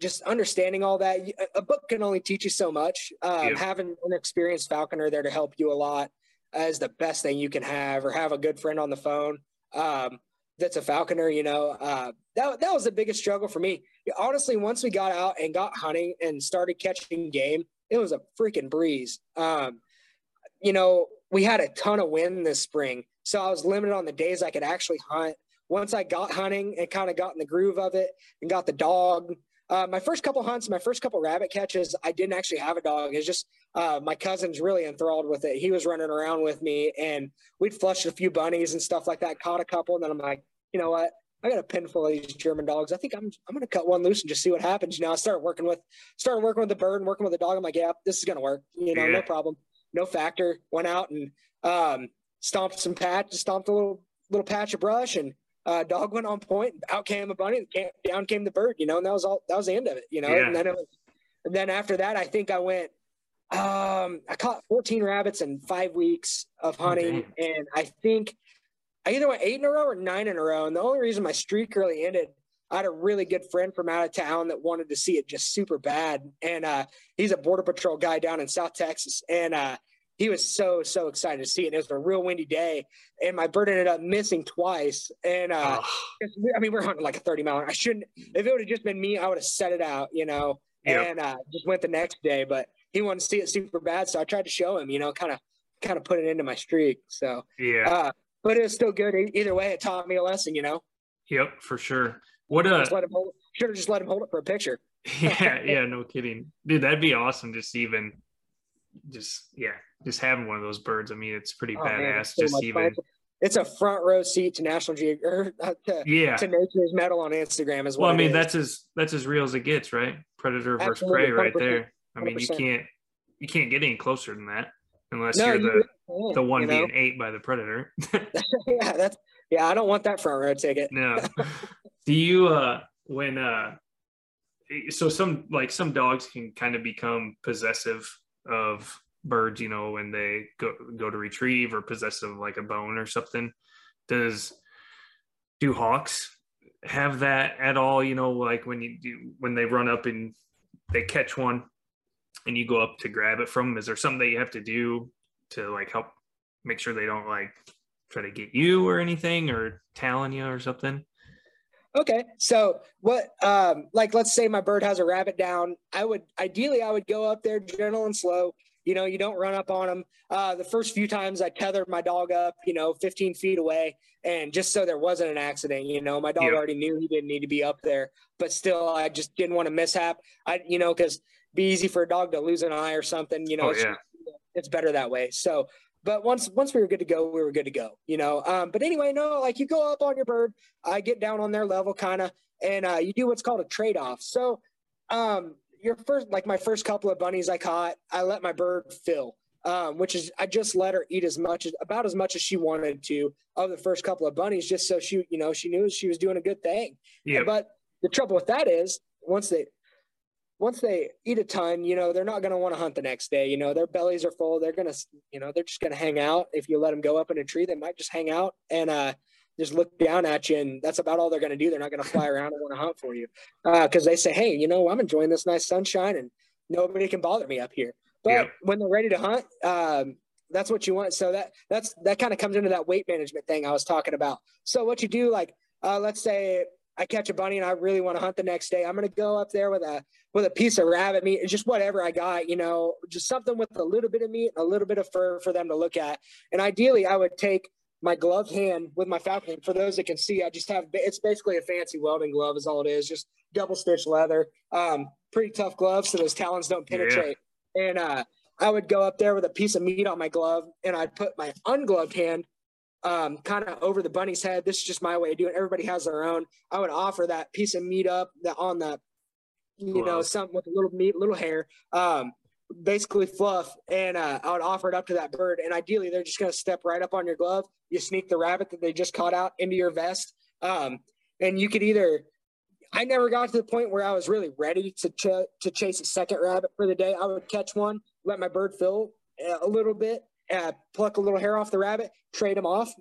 Speaker 3: just understanding all that a book can only teach you so much. Um, yeah. having an experienced falconer there to help you a lot is the best thing you can have or have a good friend on the phone um, that's a falconer you know uh, that, that was the biggest struggle for me. Honestly once we got out and got hunting and started catching game it was a freaking breeze. Um, you know we had a ton of wind this spring so i was limited on the days i could actually hunt. Once i got hunting and kind of got in the groove of it and got the dog uh, my first couple hunts, my first couple rabbit catches, I didn't actually have a dog. It's just uh, my cousin's really enthralled with it. He was running around with me, and we'd flushed a few bunnies and stuff like that. Caught a couple, and then I'm like, you know what? I got a pen full of these German dogs. I think I'm I'm gonna cut one loose and just see what happens. You know, I started working with started working with the bird and working with the dog. I'm like, yeah, this is gonna work. You know, yeah. no problem, no factor. Went out and um, stomped some patch, stomped a little little patch of brush, and uh, dog went on point, out came a bunny, down came the bird, you know, and that was all, that was the end of it, you know, yeah. and then it was, and then after that, I think I went, um, I caught 14 rabbits in five weeks of oh, hunting. Oh, and I think I either went eight in a row or nine in a row. And the only reason my streak really ended, I had a really good friend from out of town that wanted to see it just super bad. And uh, he's a border patrol guy down in South Texas. And uh, he was so, so excited to see it. It was a real windy day. And my bird ended up missing twice. And uh, oh. I mean, we are hunting like a 30 mile. I shouldn't, if it would have just been me, I would have set it out, you know, yep. and uh, just went the next day. But he wanted to see it super bad. So I tried to show him, you know, kind of, kind of put it into my streak. So,
Speaker 2: yeah. Uh,
Speaker 3: but it was still good. Either way, it taught me a lesson, you know?
Speaker 2: Yep, for sure. What uh
Speaker 3: should have just let him hold it for a picture.
Speaker 2: yeah, yeah, no kidding. Dude, that'd be awesome just even just yeah, just having one of those birds. I mean, it's pretty oh, badass. Man, it's just even fun.
Speaker 3: it's a front row seat to National Geographic uh, to,
Speaker 2: yeah.
Speaker 3: to Nature's Medal on Instagram as well.
Speaker 2: Well, I mean, that's as that's as real as it gets, right? Predator versus Absolutely, prey right there. I mean, 100%. you can't you can't get any closer than that unless no, you're the you the one you know? being ate by the predator.
Speaker 3: yeah, that's yeah. I don't want that front row ticket.
Speaker 2: no. Do you uh when uh so some like some dogs can kind of become possessive of birds, you know, when they go go to retrieve or possess of like a bone or something. Does do hawks have that at all? You know, like when you do when they run up and they catch one and you go up to grab it from them, is there something that you have to do to like help make sure they don't like try to get you or anything or talon you or something?
Speaker 3: Okay. So what um like let's say my bird has a rabbit down, I would ideally I would go up there gentle and slow. You know, you don't run up on them. Uh, the first few times I tethered my dog up, you know, 15 feet away, and just so there wasn't an accident. You know, my dog already knew he didn't need to be up there, but still, I just didn't want to mishap. I, you know, because be easy for a dog to lose an eye or something. You know,
Speaker 2: oh,
Speaker 3: it's,
Speaker 2: yeah.
Speaker 3: it's better that way. So but once once we were good to go, we were good to go, you know. Um, but anyway, no, like you go up on your bird, I get down on their level, kind of, and uh, you do what's called a trade off. So, um, your first, like my first couple of bunnies I caught, I let my bird fill, um, which is I just let her eat as much as about as much as she wanted to of the first couple of bunnies, just so she, you know, she knew she was doing a good thing.
Speaker 2: Yeah.
Speaker 3: But the trouble with that is once they once they eat a ton, you know, they're not going to want to hunt the next day. You know, their bellies are full. They're going to, you know, they're just going to hang out. If you let them go up in a tree, they might just hang out and uh, just look down at you. And that's about all they're going to do. They're not going to fly around and want to hunt for you because uh, they say, hey, you know, I'm enjoying this nice sunshine and nobody can bother me up here. But yep. when they're ready to hunt, um, that's what you want. So that that's that kind of comes into that weight management thing I was talking about. So what you do, like, uh, let's say I catch a bunny and I really want to hunt the next day, I'm going to go up there with a with a piece of rabbit meat, just whatever I got, you know, just something with a little bit of meat, a little bit of fur for them to look at. And ideally, I would take my gloved hand with my falcon. For those that can see, I just have it's basically a fancy welding glove, is all it is, just double stitch leather. Um, pretty tough glove, so those talons don't penetrate. Yeah. And uh, I would go up there with a piece of meat on my glove, and I'd put my ungloved hand um, kind of over the bunny's head. This is just my way of doing it. Everybody has their own. I would offer that piece of meat up that on the, you know, something with a little meat, little hair, um, basically fluff. And uh, I would offer it up to that bird. And ideally, they're just going to step right up on your glove. You sneak the rabbit that they just caught out into your vest. Um, and you could either, I never got to the point where I was really ready to, ch- to chase a second rabbit for the day. I would catch one, let my bird fill a little bit, uh, pluck a little hair off the rabbit, trade him off,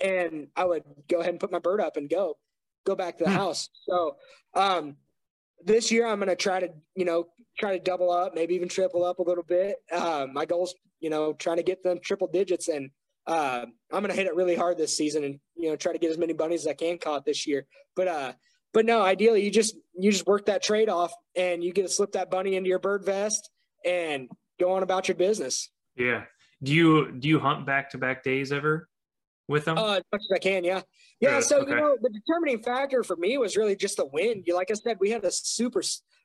Speaker 3: and I would go ahead and put my bird up and go, go back to the hmm. house. So um, this year I'm going to try to, you know, try to double up, maybe even triple up a little bit. Uh, my goal's, you know, trying to get them triple digits, and uh, I'm going to hit it really hard this season, and you know, try to get as many bunnies as I can caught this year. But uh, but no, ideally you just you just work that trade off, and you get to slip that bunny into your bird vest and go on about your business.
Speaker 2: Yeah, do you do you hunt back to back days ever with them?
Speaker 3: Uh, as much as I can, yeah, yeah. So okay. you know, the determining factor for me was really just the wind. You like I said, we had a super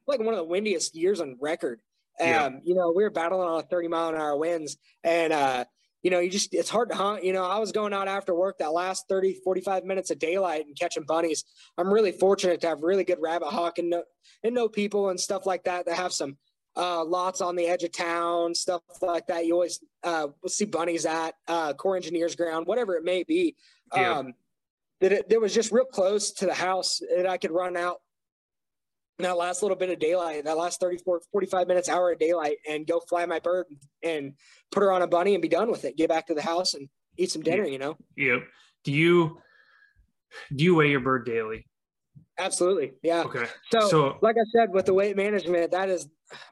Speaker 3: like one of the windiest years on record. Um, yeah. you know, we were battling on 30 mile an hour winds, and uh, you know, you just it's hard to hunt. You know, I was going out after work that last 30, 45 minutes of daylight and catching bunnies. I'm really fortunate to have really good rabbit hawk and know, and know people and stuff like that that have some uh, lots on the edge of town, stuff like that. You always uh, will see bunnies at uh, Corps Engineers ground, whatever it may be. Yeah. Um, that it, was just real close to the house that I could run out that last little bit of daylight, that last 34, 45 minutes, hour of daylight, and go fly my bird and put her on a bunny and be done with it. Get back to the house and eat some dinner, you know?
Speaker 2: Yep. Do you do you weigh your bird daily?
Speaker 3: Absolutely. Yeah.
Speaker 2: Okay.
Speaker 3: So,
Speaker 2: So
Speaker 3: like I said, with the weight management, that is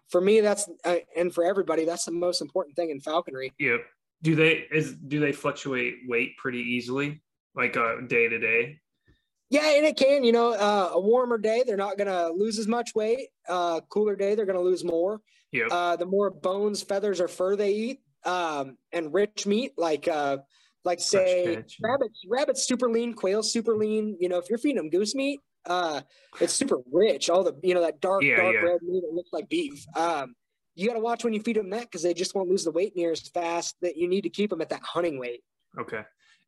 Speaker 3: for me. That's uh, and for everybody, that's the most important thing in falconry.
Speaker 2: yeah. Do they is do they fluctuate weight pretty easily, like uh, day to day?
Speaker 3: Yeah, and it can. You know, uh, a warmer day, they're not going to lose as much weight. Uh, cooler day, they're going to lose more.
Speaker 2: Yeah.
Speaker 3: Uh, the more bones, feathers, or fur they eat, um, and rich meat, like uh, like say rabbits, rabbits super lean, quail super lean. You know, if you're feeding them goose meat, uh, it's super rich. All the you know that dark,
Speaker 2: Yeah,
Speaker 3: dark
Speaker 2: yeah.
Speaker 3: red meat that looks like beef. Um, you got to watch when you feed them that because they just won't lose the weight near as fast. That you need to keep them at that hunting weight.
Speaker 2: Okay.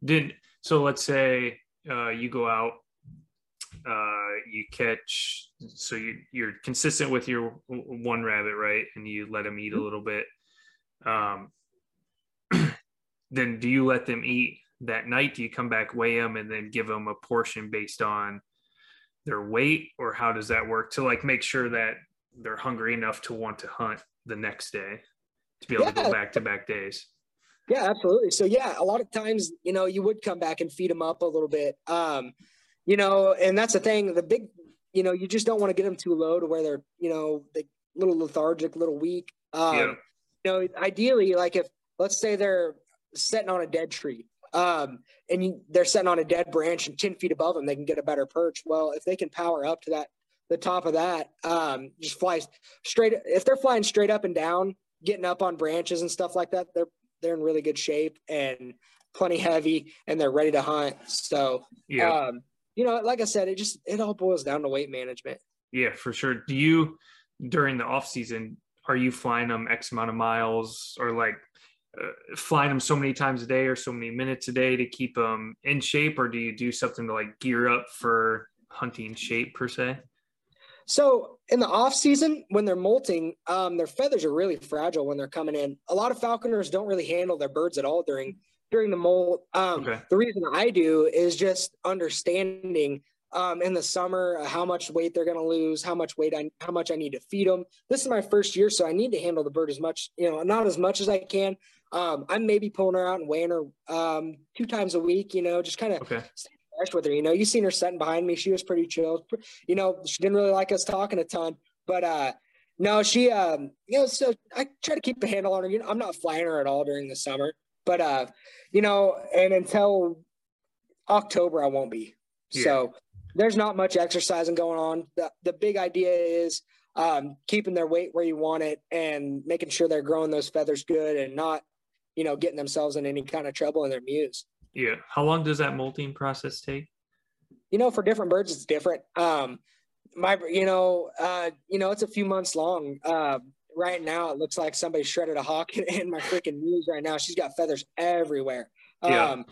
Speaker 2: Did so let's say uh, you go out, uh, you catch, so you you're consistent with your one rabbit, right? And you let them eat a little bit. Um, then do you let them eat that night? Do you come back, weigh them, and then give them a portion based on their weight, or how does that work to like make sure that they're hungry enough to want to hunt the next day to be able to go back to back days?
Speaker 3: Yeah, absolutely. So yeah, a lot of times, you know, you would come back and feed them up a little bit. Um, you know, and that's the thing. The big, you know, you just don't want to get them too low to where they're, you know, they little lethargic, little weak. Um,
Speaker 2: Yeah.
Speaker 3: You know, ideally, like if let's say they're sitting on a dead tree, um, and you, they're sitting on a dead branch and ten feet above them, they can get a better perch. Well, if they can power up to that, the top of that, um, just fly straight. If they're flying straight up and down, getting up on branches and stuff like that, they're they're in really good shape and plenty heavy and they're ready to hunt. So,
Speaker 2: Yeah.
Speaker 3: um, you know, like I said, it just, it all boils down to weight management.
Speaker 2: Yeah, for sure. Do you during the off season are you flying them X amount of miles or like uh, flying them so many times a day or so many minutes a day to keep them in shape, or do you do something to like gear up for hunting shape per se?
Speaker 3: So in the off season, when they're molting, um, their feathers are really fragile when they're coming in. A lot of falconers don't really handle their birds at all during during the molt. Um,
Speaker 2: Okay.
Speaker 3: The reason I do is just understanding um, in the summer uh, how much weight they're going to lose, how much weight I how much I need to feed them. This is my first year, so I need to handle the bird as much, you know, not as much as I can. Um, I'm maybe pulling her out and weighing her um, two times a week, you know, just kind of
Speaker 2: Okay.
Speaker 3: fresh with her. You know, you seen her sitting behind me. She was pretty chill. You know, she didn't really like us talking a ton, but uh no, she um you know, so I try to keep a handle on her. You know, I'm not flying her at all during the summer, but uh, you know, and until October I won't be.
Speaker 2: Yeah.
Speaker 3: So there's not much exercising going on. The the big idea is um keeping their weight where you want it and making sure they're growing those feathers good and not, you know, getting themselves in any kind of trouble in their mews.
Speaker 2: Yeah. How long does that molting process take?
Speaker 3: you know, for different birds, it's different. Um, my, you know, uh, you know, it's a few months long. Uh, right now, it looks like somebody shredded a hawk in, in my freaking mews right now. She's got feathers everywhere.
Speaker 2: Yeah.
Speaker 3: Um,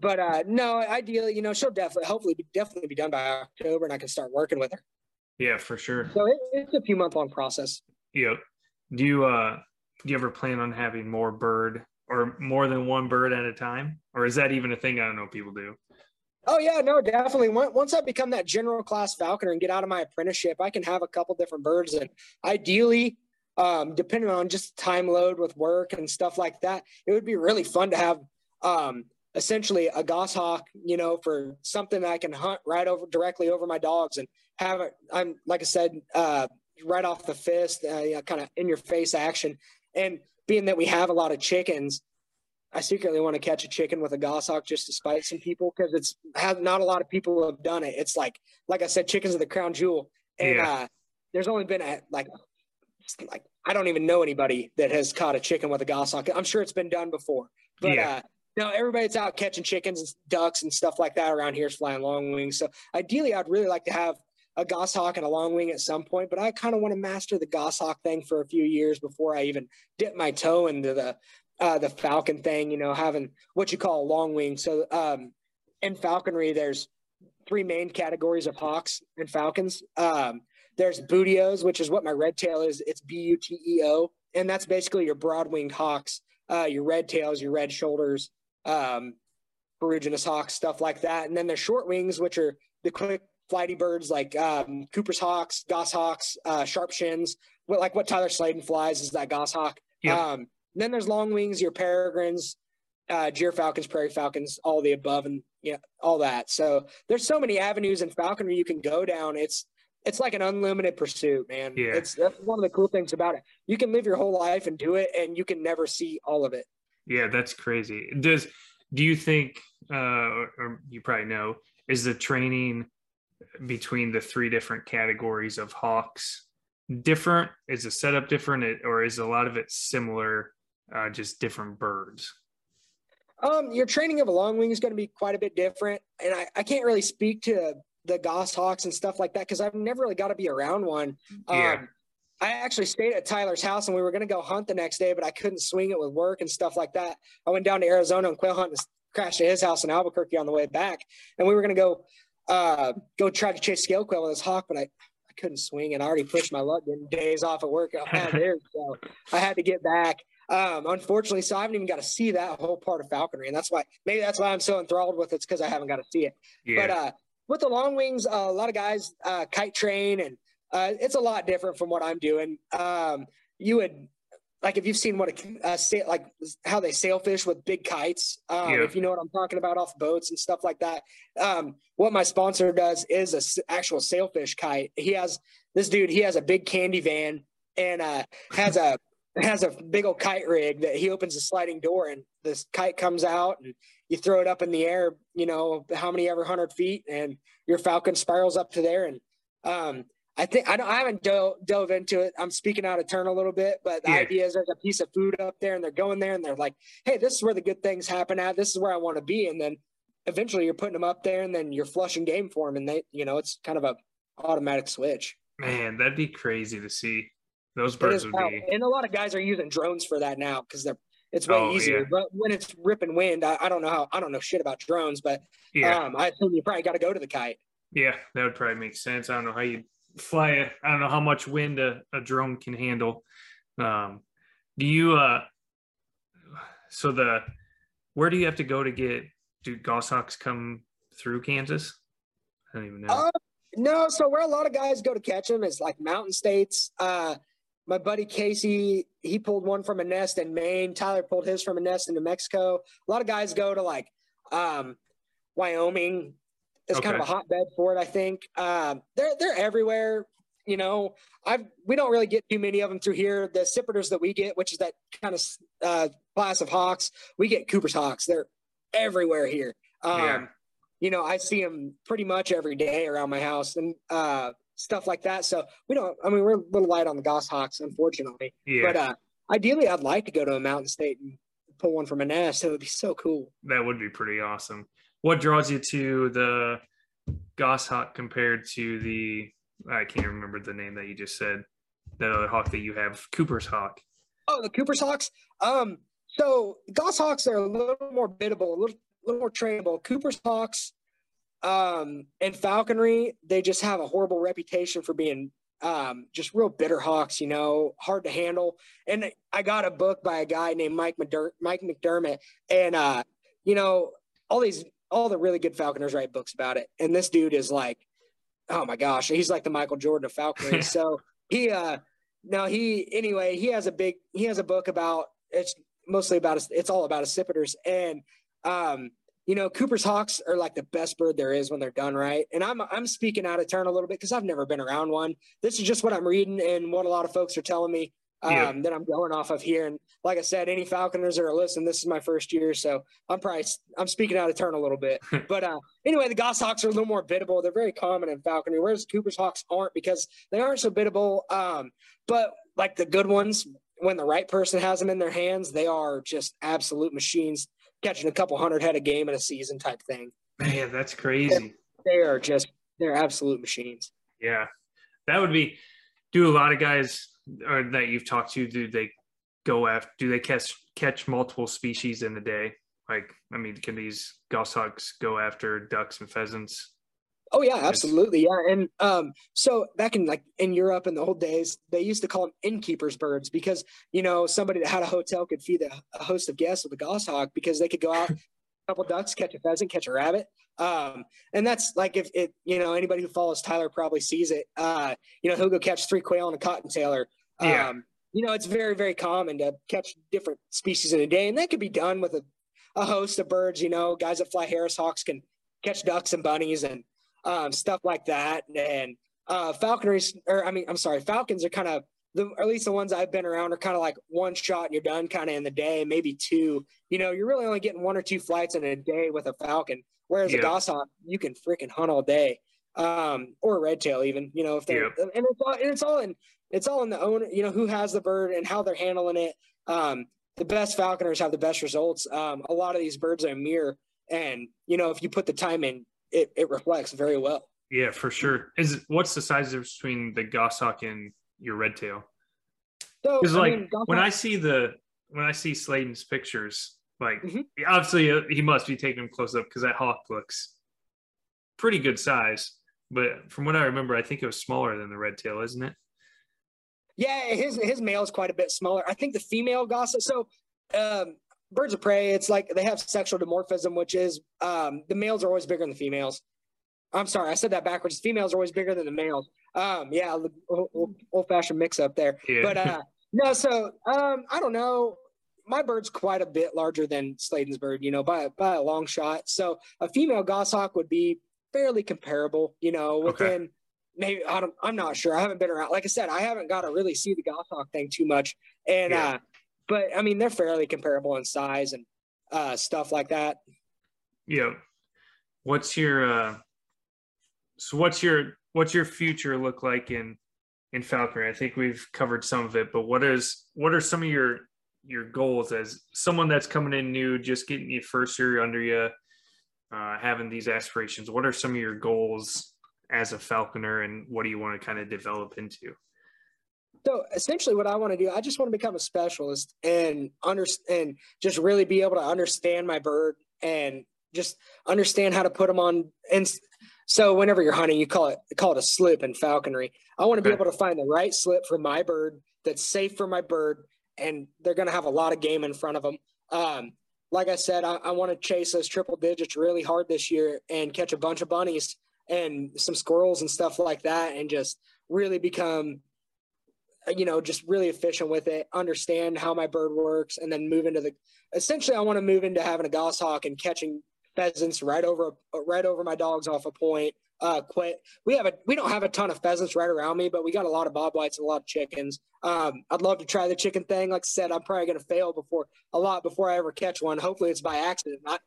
Speaker 3: but uh, no, ideally, you know, she'll definitely, hopefully, be, definitely be done by October, and I can start working with her.
Speaker 2: Yeah, for sure.
Speaker 3: So it, it's a few month long process.
Speaker 2: Yeah. Do you uh do you ever plan on having more bird or more than one bird at a time? Or is that even a thing I don't know people do?
Speaker 3: Oh yeah, no, definitely. Once I become that general class falconer and get out of my apprenticeship, I can have a couple different birds, and ideally, um, depending on just time load with work and stuff like that, it would be really fun to have um, essentially a goshawk, you know, for something that I can hunt right over directly over my dogs and have it. I'm like I said, uh, right off the fist, uh, you know, kind of in your face action, and being that we have a lot of chickens. I secretly want to catch a chicken with a goshawk just to spite some people because it's not a lot of people have done it. It's like like I said, chickens are the crown jewel, and
Speaker 2: Yeah.
Speaker 3: uh, there's only been a, like like I don't even know anybody that has caught a chicken with a goshawk. I'm sure it's been done before, but
Speaker 2: Yeah.
Speaker 3: uh, no, everybody that's out catching chickens and ducks and stuff like that around here is flying long wings. So ideally, I'd really like to have a goshawk and a long wing at some point, but I kind of want to master the goshawk thing for a few years before I even dip my toe into the uh, the falcon thing. You know, having what you call a long wing. So um, in falconry, there's three main categories of hawks and falcons. Um, there's buteos, which is what my red tail is. It's B U T E O, and that's basically your broad winged hawks, uh, your red tails, your red shoulders, um, ferruginous hawks, stuff like that. And then there's short wings, which are the quick flighty birds like um, Cooper's hawks, goshawks, uh, sharp shins. What like what Tyler Sladen flies is that goshawk.
Speaker 2: Yeah.
Speaker 3: Um, then there's long wings, your peregrines, uh, gyr falcons, prairie falcons, all the above. And you know, all that. So there's so many avenues in falconry you can go down. It's it's like an unlimited pursuit, man.
Speaker 2: Yeah.
Speaker 3: It's that's one of the cool things about it. You can live your whole life and do it, and you can never see all of it.
Speaker 2: Yeah, that's crazy. Does do you think, uh, or, or you probably know, is the training between the three different categories of hawks different? Is the setup different, or is a lot of it similar, uh, just different birds?
Speaker 3: Um, your training of a long wing is going to be quite a bit different, and I, I can't really speak to the goshawks and stuff like that because I've never really got to be around one.
Speaker 2: Yeah.
Speaker 3: Um, I actually stayed at Tyler's house and we were going to go hunt the next day, but I couldn't swing it with work and stuff like that. I went down to Arizona and quail hunt and crashed at his house in Albuquerque on the way back, and we were going to go uh, go try to chase scale quail with his hawk, but I. I couldn't swing and I already pushed my luck getting days off at work out there. So I had to get back. Um, unfortunately, so I haven't even got to see that whole part of falconry, and that's why maybe that's why I'm so enthralled with it. It's because I haven't got to see it.
Speaker 2: Yeah.
Speaker 3: But uh, with the long wings, uh, a lot of guys uh, kite train, and uh, it's a lot different from what I'm doing. Um, you would like if you've seen what a, sa- like how they sailfish with big kites. Um,
Speaker 2: Yeah.
Speaker 3: If you know what I'm talking about off boats and stuff like that. Um, what my sponsor does is a s- actual sailfish kite. He has this dude. He has a big candy van and uh, has a has a big old kite rig that he opens a sliding door and this kite comes out and you throw it up in the air, you know, how many ever hundred feet and your falcon spirals up to there. And um, I think I don't I haven't dove, dove into it. I'm speaking out of turn a little bit, but the
Speaker 2: Yeah.
Speaker 3: idea is there's a piece of food up there and they're going there and they're like, hey, this is where the good things happen at. This is where I want to be. And then eventually you're putting them up there and then you're flushing game for them. And they, you know, it's kind of a automatic switch.
Speaker 2: Man, that'd be crazy to see. Those birds would
Speaker 3: powerful.
Speaker 2: be.
Speaker 3: and a lot of guys are using drones for that now because they're it's way
Speaker 2: Oh,
Speaker 3: easier.
Speaker 2: yeah.
Speaker 3: But when it's ripping wind, I, I don't know how I don't know shit about drones, but
Speaker 2: Yeah,
Speaker 3: um, I assume you probably got to go to the kite.
Speaker 2: yeah, that would probably make sense. I don't know how you fly it. I don't know how much wind a, a drone can handle. Um, do you? uh So the where do you have to go to get? Do goshawks come through Kansas? I don't even know.
Speaker 3: Uh, no, so where a lot of guys go to catch them is like mountain states. Uh, my buddy Casey, he pulled one from a nest in Maine. Tyler pulled his from a nest in New Mexico. A lot of guys go to like um, Wyoming. It's kind of a hotbed for it, I think. Um, they're they're everywhere. You know, I've we don't really get too many of them through here. The sippers that we get, which is that kind of uh, class of hawks, we get Cooper's hawks. They're everywhere here. Um,
Speaker 2: Yeah.
Speaker 3: You know, I see them pretty much every day around my house and uh, stuff like that. So we don't. I mean, we're a little light on the goshawks, unfortunately.
Speaker 2: yeah,
Speaker 3: But uh, ideally, I'd like to go to a mountain state and pull one from a nest. It would be so cool.
Speaker 2: that would be pretty awesome. What draws you to the goshawk compared to the? I can't remember the name that you just said. That other hawk that you have, Cooper's hawk.
Speaker 3: Oh, the Cooper's hawks. Um, so goshawks are a little more biddable, a little, little more trainable. Cooper's hawks, um, and falconry, they just have a horrible reputation for being um, just real bitter hawks. You know, hard to handle. And I got a book by a guy named Mike McDer- Mike McDermott, and uh, you know, all these, all the really good falconers write books about it. And this dude is like, oh my gosh, he's like the Michael Jordan of falconry. so he, uh, now he anyway he has a big he has a book about it's mostly about it's all about accipiters and um you know cooper's hawks are like the best bird there is when they're done right and i'm i'm speaking out of turn a little bit because i've never been around one this is just what i'm reading and what a lot of folks are telling me um
Speaker 2: Yeah.
Speaker 3: that i'm going off of here and like i said any falconers that are listening this is my first year so i'm probably i'm speaking out of turn a little bit but uh anyway the goshawks are a little more biddable they're very common in falconry whereas cooper's hawks aren't because they aren't so biddable um but like the good ones, when the right person has them in their hands, they are just absolute machines, catching a couple hundred head a game in a season type thing.
Speaker 2: Man, that's crazy.
Speaker 3: They are just they're absolute machines.
Speaker 2: Yeah, that would be. Do a lot of guys or that you've talked to do they go after? Do they catch catch multiple species in a day? Like, I mean, can these goshawks go after ducks and pheasants?
Speaker 3: Oh yeah, absolutely, yeah. And um, so back in like in Europe in the old days, they used to call them innkeepers birds because you know somebody that had a hotel could feed a, a host of guests with a goshawk because they could go out, a couple ducks, catch a pheasant, catch a rabbit. Um, and that's like if it, you know, anybody who follows Tyler probably sees it. Uh, you know, he'll go catch three quail and a cottontail. Um,
Speaker 2: Yeah.
Speaker 3: you know, it's very, very common to catch different species in a day, and that could be done with a, a host of birds. You know, guys that fly Harris hawks can catch ducks and bunnies and um, stuff like that. And uh, falconries, or I mean, I'm sorry, falcons are kind of the at least the ones I've been around are kind of like one shot and you're done kind of in the day, maybe two. You know, you're really only getting one or two flights in a day with a falcon. Whereas yeah. a goshawk, you can freaking hunt all day, um, or a red tail even. You know, if they're yeah. and it's all and it's all in it's all in the owner. You know, who has the bird and how they're handling it. Um, the best falconers have the best results. Um, a lot of these birds are a mirror, and you know, if you put the time in, it, it reflects very well.
Speaker 2: Yeah, for sure. Is what's the size difference between the goshawk and your red tail? Because so, like I mean, when I see the when I see Sladen's pictures, like mm-hmm. obviously uh, he must be taking them close up because that hawk looks pretty good size. But from what I remember, I think it was smaller than the red tail, isn't it?
Speaker 3: Yeah, his his male is quite a bit smaller. I think the female goshawk. So um, birds of prey, it's like they have sexual dimorphism, which is um, the males are always bigger than the females. I'm sorry, I said that backwards. Females are always bigger than the males. Um, yeah, old, old fashioned mix up there. Yeah. But uh, no, so um, I don't know. My bird's quite a bit larger than Sladen's bird, you know, by by a long shot. So a female goshawk would be fairly comparable, you know, within. Okay. Maybe I don't. I'm not sure. I haven't been around. Like I said, I haven't got to really see the goshawk thing too much. And yeah. uh, but I mean, they're fairly comparable in size and uh, stuff like that.
Speaker 2: Yeah. What's your uh, so what's your what's your future look like in in falconry? I think we've covered some of it, but what is what are some of your your goals as someone that's coming in new, just getting your first year under you, uh, having these aspirations? What are some of your goals as a falconer, and what do you want to kind of develop into?
Speaker 3: So essentially, what I want to do, I just want to become a specialist and understand, and just really be able to understand my bird and just understand how to put them on and so whenever you're hunting, you call it call it a slip in falconry. I want to be able to find the right slip for my bird that's safe for my bird, and they're going to have a lot of game in front of them. Um, like I said, I, I want to chase those triple digits really hard this year and catch a bunch of bunnies and some squirrels and stuff like that, and just really become, you know, just really efficient with it. Understand how my bird works, and then move into the. Essentially, I want to move into having a goshawk and catching pheasants right over right over my dogs off a point. Uh, quit. We have a we don't have a ton of pheasants right around me, but we got a lot of bob whites and a lot of chickens. Um, I'd love to try the chicken thing. Like I said, I'm probably going to fail before a lot before I ever catch one. Hopefully, it's by accident. Not,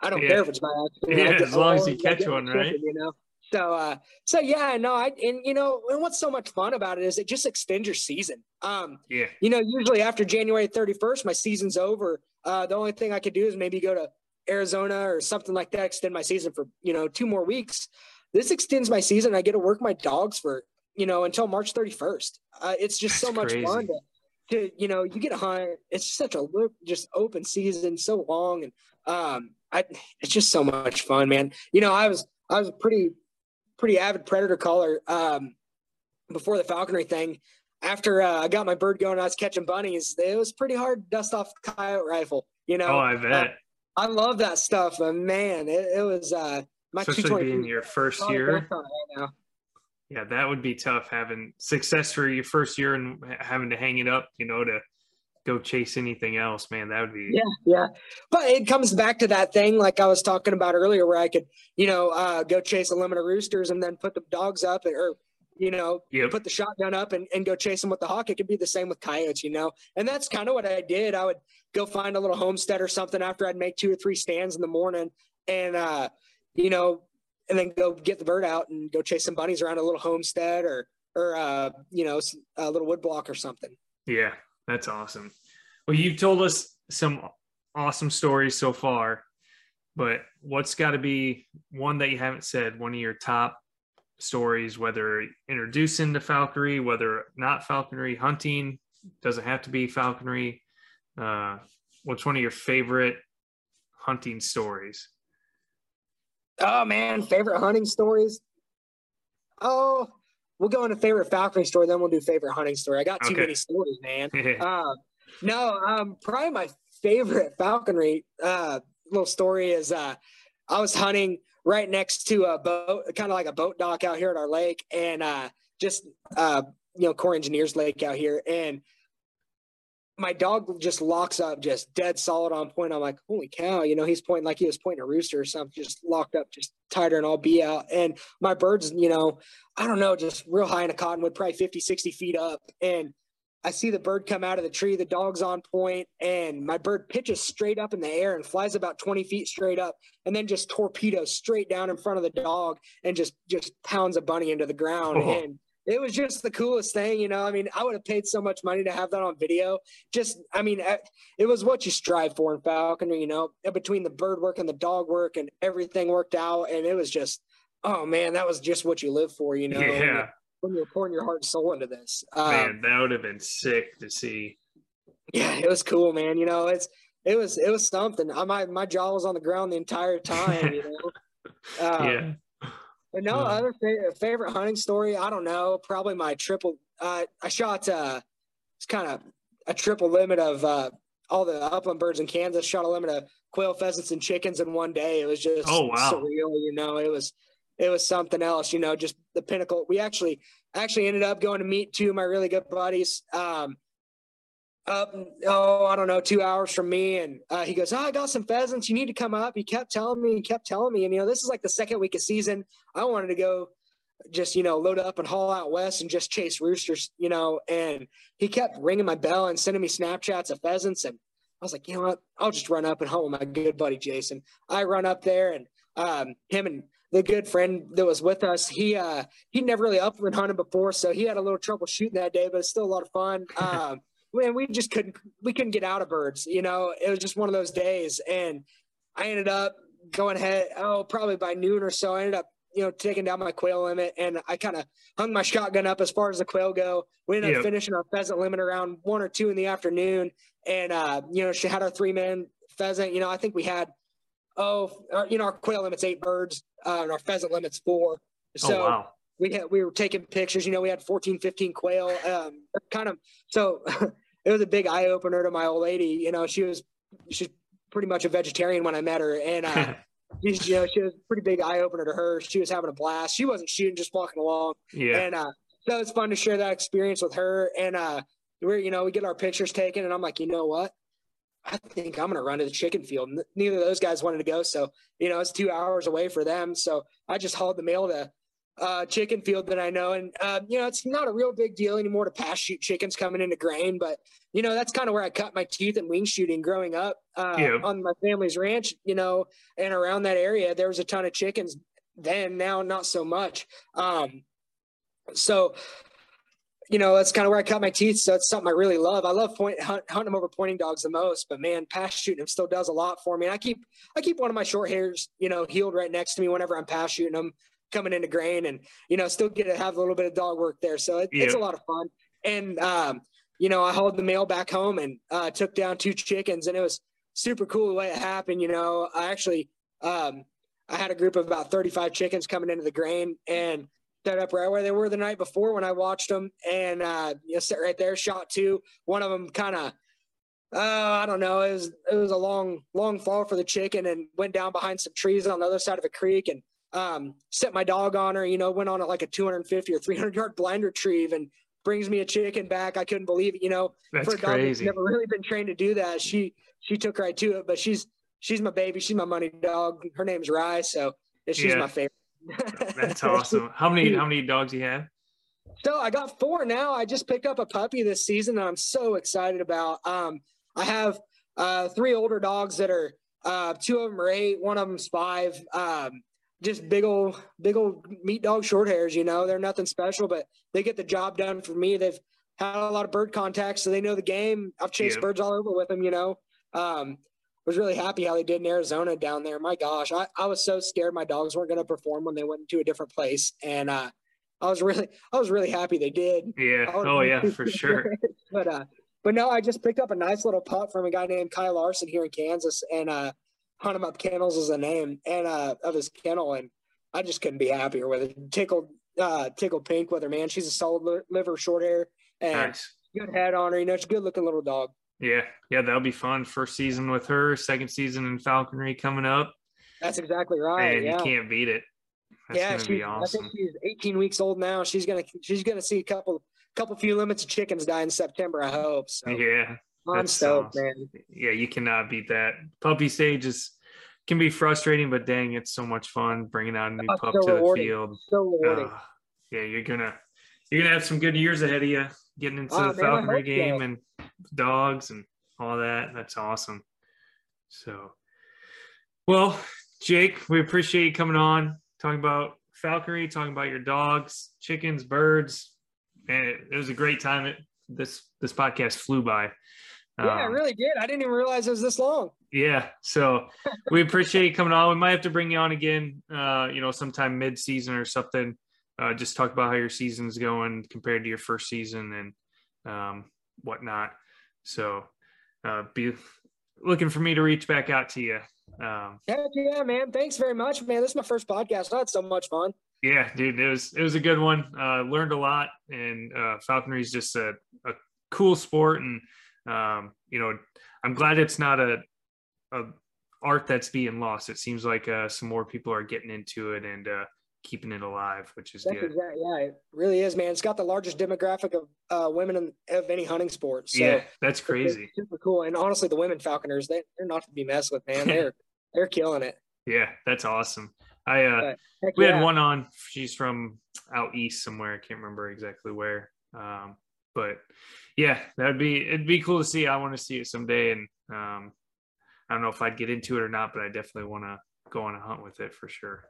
Speaker 3: I don't yeah. care if it's by
Speaker 2: accident. Yeah, as long as you catch one, chicken, right?
Speaker 3: You know. So, uh, so yeah, no, I, and you know, and what's so much fun about it is it just extends your season. Um,
Speaker 2: yeah.
Speaker 3: You know, usually after January 31st, my season's over. Uh, the only thing I could do is maybe go to Arizona or something like that, extend my season for, you know, two more weeks. This extends my season. I get to work my dogs for, you know, until March 31st. Uh, it's just That's so much crazy. fun to, to, you know, you get a hunt. It's such a just open season, so long. And um, I, it's just so much fun, man. You know, I was, I was pretty, pretty avid predator caller um, before the falconry thing. After uh, I got my bird going, I was catching bunnies. It was pretty hard to dust off coyote rifle, you know.
Speaker 2: Oh, I bet. Uh,
Speaker 3: I love that stuff, but man, it, it was uh
Speaker 2: my especially being your first year. Right yeah, that would be tough having success for your first year and having to hang it up, you know, to go chase anything else, man. That would be
Speaker 3: yeah, yeah. But it comes back to that thing like I was talking about earlier, where I could, you know, uh, go chase a limit of roosters and then put the dogs up or you know, yep. put the shotgun up and, and go chase them with the hawk. It could be the same with coyotes, you know. And that's kind of what I did. I would go find a little homestead or something after I'd make two or three stands in the morning and uh, you know, and then go get the bird out and go chase some bunnies around a little homestead or or uh, you know, a little wood block or something.
Speaker 2: Yeah, that's awesome. Well, you've told us some awesome stories so far, but what's got to be one that you haven't said, one of your top stories, whether introducing to falconry, whether not falconry, hunting, doesn't have to be falconry. Uh, what's one of your favorite hunting stories?
Speaker 3: Oh man, favorite hunting stories. Oh, we'll go into favorite falconry story, then we'll do favorite hunting story. I got too okay. many stories, man. uh, no, um, probably my favorite falconry uh, little story is uh, I was hunting right next to a boat, kind of like a boat dock out here at our lake, and uh, just uh, you know, Corps Engineers Lake out here, and my dog just locks up, just dead solid on point. I'm like, holy cow, you know, he's pointing like he was pointing a rooster or something, just locked up, just tighter and all be out. And my bird's, you know, I don't know, just real high in a cottonwood, probably 50, 60 feet up. And I see the bird come out of the tree, the dog's on point, and my bird pitches straight up in the air and flies about 20 feet straight up, and then just torpedoes straight down in front of the dog and just just pounds a bunny into the ground. Oh. And it was just the coolest thing, you know. I mean, I would have paid so much money to have that on video. Just, I mean, it was what you strive for in falconry, you know, between the bird work and the dog work and everything worked out. And it was just, oh man, that was just what you live for, you know.
Speaker 2: Yeah.
Speaker 3: When you're pouring your heart and soul into this,
Speaker 2: man, um, that would have been sick to see.
Speaker 3: Yeah, it was cool, man. You know, it's it was it was something. I my my jaw was on the ground the entire time. You know.
Speaker 2: Um, yeah
Speaker 3: but no, hmm. other fa- favorite hunting story, I don't know. Probably my triple. Uh, I shot. Uh, it's kind of a triple limit of uh, all the upland birds in Kansas. Shot a limit of quail, pheasants, and chickens in one day. It was just
Speaker 2: oh wow
Speaker 3: surreal. You know, it was it was something else. You know, just the pinnacle. We actually actually ended up going to meet two of my really good buddies. Um, up oh i don't know two hours from me. And uh, he goes oh i got some pheasants. You need to come up. He kept telling me he kept telling me. And you know this is like the second week of season. I wanted to go just you know load up and haul out west and just chase roosters you know. And he kept ringing my bell and sending me snapchats of pheasants. And i was like you know what? I'll just run up and hunt with my good buddy jason. I run up there and um, him and the good friend that was with us, he uh he never really upland hunted before, so he had a little trouble shooting that day, but it's still a lot of fun. Um, and we just couldn't we couldn't get out of birds. You know, it was just one of those days, and I ended up going ahead. Oh, probably by noon or so, I ended up you know taking down my quail limit, and I kind of hung my shotgun up as far as the quail go. We ended yep. up finishing our pheasant limit around one or two in the afternoon, and uh, you know she had our three man pheasant. You know, I think we had oh, our, you know, our quail limit's eight birds, uh, and our pheasant limit's four. Oh, so. Oh, wow we had we were taking pictures you know we had 14 15 quail um, kind of so it was a big eye opener to my old lady. You know, she was she's pretty much a vegetarian when I met her, and uh, you know, she was a pretty big eye opener to her. She was having a blast. She wasn't shooting, just walking along.
Speaker 2: Yeah.
Speaker 3: And uh, so it's fun to share that experience with her. And uh, we're you know we get our pictures taken, and I'm like, you know what? I think I'm going to run to the chicken field. Neither of those guys wanted to go, so you know it's two hours away for them. So I just hauled the mail to uh, chicken field that I know. And, uh, you know, it's not a real big deal anymore to pass shoot chickens coming into grain, but, you know, that's kind of where I cut my teeth in wing shooting growing up uh, yeah. on my family's ranch, you know, and around that area, there was a ton of chickens then, now not so much. Um, so, you know, that's kind of where I cut my teeth. So it's something I really love. I love point hunt, hunting them over pointing dogs the most, but man, pass shooting them still does a lot for me. And I keep, I keep one of my short hairs, you know, healed right next to me whenever I'm pass shooting them coming into grain and you know still get to have a little bit of dog work there so it, yeah. it's a lot of fun and um, you know i hauled the mail back home and uh, took down two chickens and it was super cool the way it happened you know i actually um, i had a group of about 35 chickens coming into the grain and set up right where they were the night before when i watched them and uh, you know sit right there shot two one of them kind of uh, I don't know. It was it was a long long fall for the chicken and went down behind some trees on the other side of a creek and um, set my dog on her, you know, went on a, like a 250 or 300 yard blind retrieve and brings me a chicken back. I couldn't believe it, you know,
Speaker 2: That's for a dog crazy. that's
Speaker 3: never really been trained to do that. She, she took right to it, but she's, she's my baby. She's my money dog. Her name's Rye. So she's yeah. my favorite.
Speaker 2: That's awesome. How many, how many dogs you have?
Speaker 3: So I got four now. I just picked up a puppy this season that I'm so excited about. Um, I have uh, three older dogs that are uh, two of them are eight, one of them's five. Um, just big old big old meat dog short hairs you know? They're nothing special but they get the job done for me. They've had a lot of bird contacts so they know the game. I've chased birds all over with them you know? Um was really happy how they did in arizona down there. My gosh i, I was so scared my dogs weren't going to perform when they went to a different place and uh i was really i was really happy they did.
Speaker 2: Yeah. Oh yeah for sure.
Speaker 3: But uh but no i just picked up a nice little pup from a guy named kyle larson here in kansas and uh Hunt him up kennels is a name and uh, of his kennel, and I just couldn't be happier with it. Tickled, uh, tickled pink with her, man. She's a solid liver, short hair, and nice. good head on her. You know, she's a good looking little dog.
Speaker 2: Yeah, yeah, that'll be fun. First season with her, second season in falconry coming up.
Speaker 3: That's exactly right.
Speaker 2: And
Speaker 3: yeah.
Speaker 2: you can't beat it. That's
Speaker 3: yeah, she, awesome. I think she's 18 weeks old now. She's gonna she's gonna see a couple a couple few limits of chickens die in September. I hope. So.
Speaker 2: Yeah, That's awesome.
Speaker 3: man.
Speaker 2: Yeah, you cannot beat that. Puppy stage is can be frustrating, but dang, it's so much fun bringing out a new
Speaker 3: Oh,
Speaker 2: pup
Speaker 3: so
Speaker 2: to the field.
Speaker 3: So rewarding.
Speaker 2: Uh, yeah, you're gonna you're gonna have some good years ahead of you getting into
Speaker 3: Ah,
Speaker 2: the
Speaker 3: man,
Speaker 2: falconry game and dogs and all that. That's awesome. So, well, Jake, we appreciate you coming on, talking about falconry, talking about your dogs, chickens, birds. And it, it was a great time. It, this this podcast flew by.
Speaker 3: Yeah, I
Speaker 2: Um,
Speaker 3: really did. I didn't even realize it was this long.
Speaker 2: yeah. So we appreciate you coming on. We might have to bring you on again, uh, you know, sometime mid season or something. Uh, just talk about how your season's going compared to your first season and um, whatnot. So uh, be looking for me to reach back out to you. Um,
Speaker 3: Heck yeah, man. Thanks very much, man. This is my first podcast. I had so much fun.
Speaker 2: yeah, dude, it was it was a good one. Uh, learned a lot, and uh, falconry is just a, a cool sport, and um, you know, I'm glad it's not a a art that's being lost. It seems like uh, some more people are getting into it and uh, keeping it alive, which is
Speaker 3: That's
Speaker 2: good.
Speaker 3: exactly, yeah, it really is, man. It's got the largest demographic of uh, women in, of any hunting sport. So
Speaker 2: yeah, that's crazy.
Speaker 3: super cool. And honestly, the women falconers, they, they're not to be messed with, man. They're they're killing it.
Speaker 2: Yeah, that's awesome. I uh, we
Speaker 3: yeah.
Speaker 2: had one on. She's from out east somewhere. I can't remember exactly where. Um, but yeah, that'd be it'd be cool to see. I want to see it someday, and um, I don't know if I'd get into it or not, but I definitely want to go on a hunt with it for sure.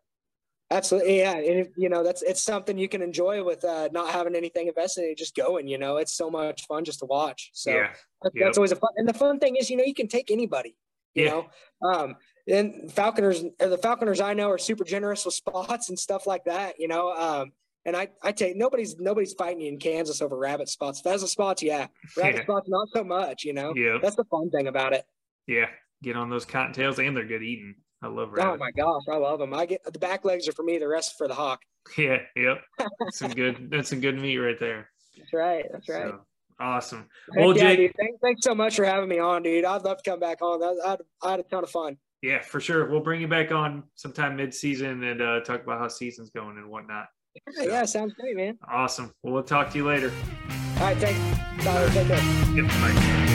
Speaker 3: Absolutely, yeah. And if, you know, that's it's something you can enjoy with uh, not having anything invested in it, just going. You know, it's so much fun just to watch. So
Speaker 2: yeah,
Speaker 3: that's,
Speaker 2: Yep.
Speaker 3: that's always a fun. And the fun thing is, you know, you can take anybody. You
Speaker 2: Yeah.
Speaker 3: know, um, and falconers, the falconers I know are super generous with spots and stuff like that. You know, um, and I I take nobody's nobody's fighting you in Kansas over rabbit spots. Pheasant spots, yeah. Rabbit
Speaker 2: Yeah.
Speaker 3: spots, not so much. You know,
Speaker 2: yeah,
Speaker 3: that's the fun thing about it.
Speaker 2: yeah. Get on those cottontails, and they're good eating. I love rabbit.
Speaker 3: Oh my gosh, I love them. I get the back legs are for me, the rest for the hawk.
Speaker 2: Yeah, yep. That's some good. That's some good meat right there.
Speaker 3: That's right. That's right.
Speaker 2: So, awesome. Well,
Speaker 3: yeah,
Speaker 2: Jake-
Speaker 3: dude. Thanks, thanks so much for having me on, dude. I'd love to come back on. That- I'd, I had a ton of fun.
Speaker 2: Yeah, for sure. We'll bring you back on sometime mid-season and uh, talk about how season's going and whatnot.
Speaker 3: Yeah, yeah, sounds great, man.
Speaker 2: Awesome. Well, we'll talk to you later.
Speaker 3: All right, thanks. Tyler, take care.
Speaker 2: Yep. Bye.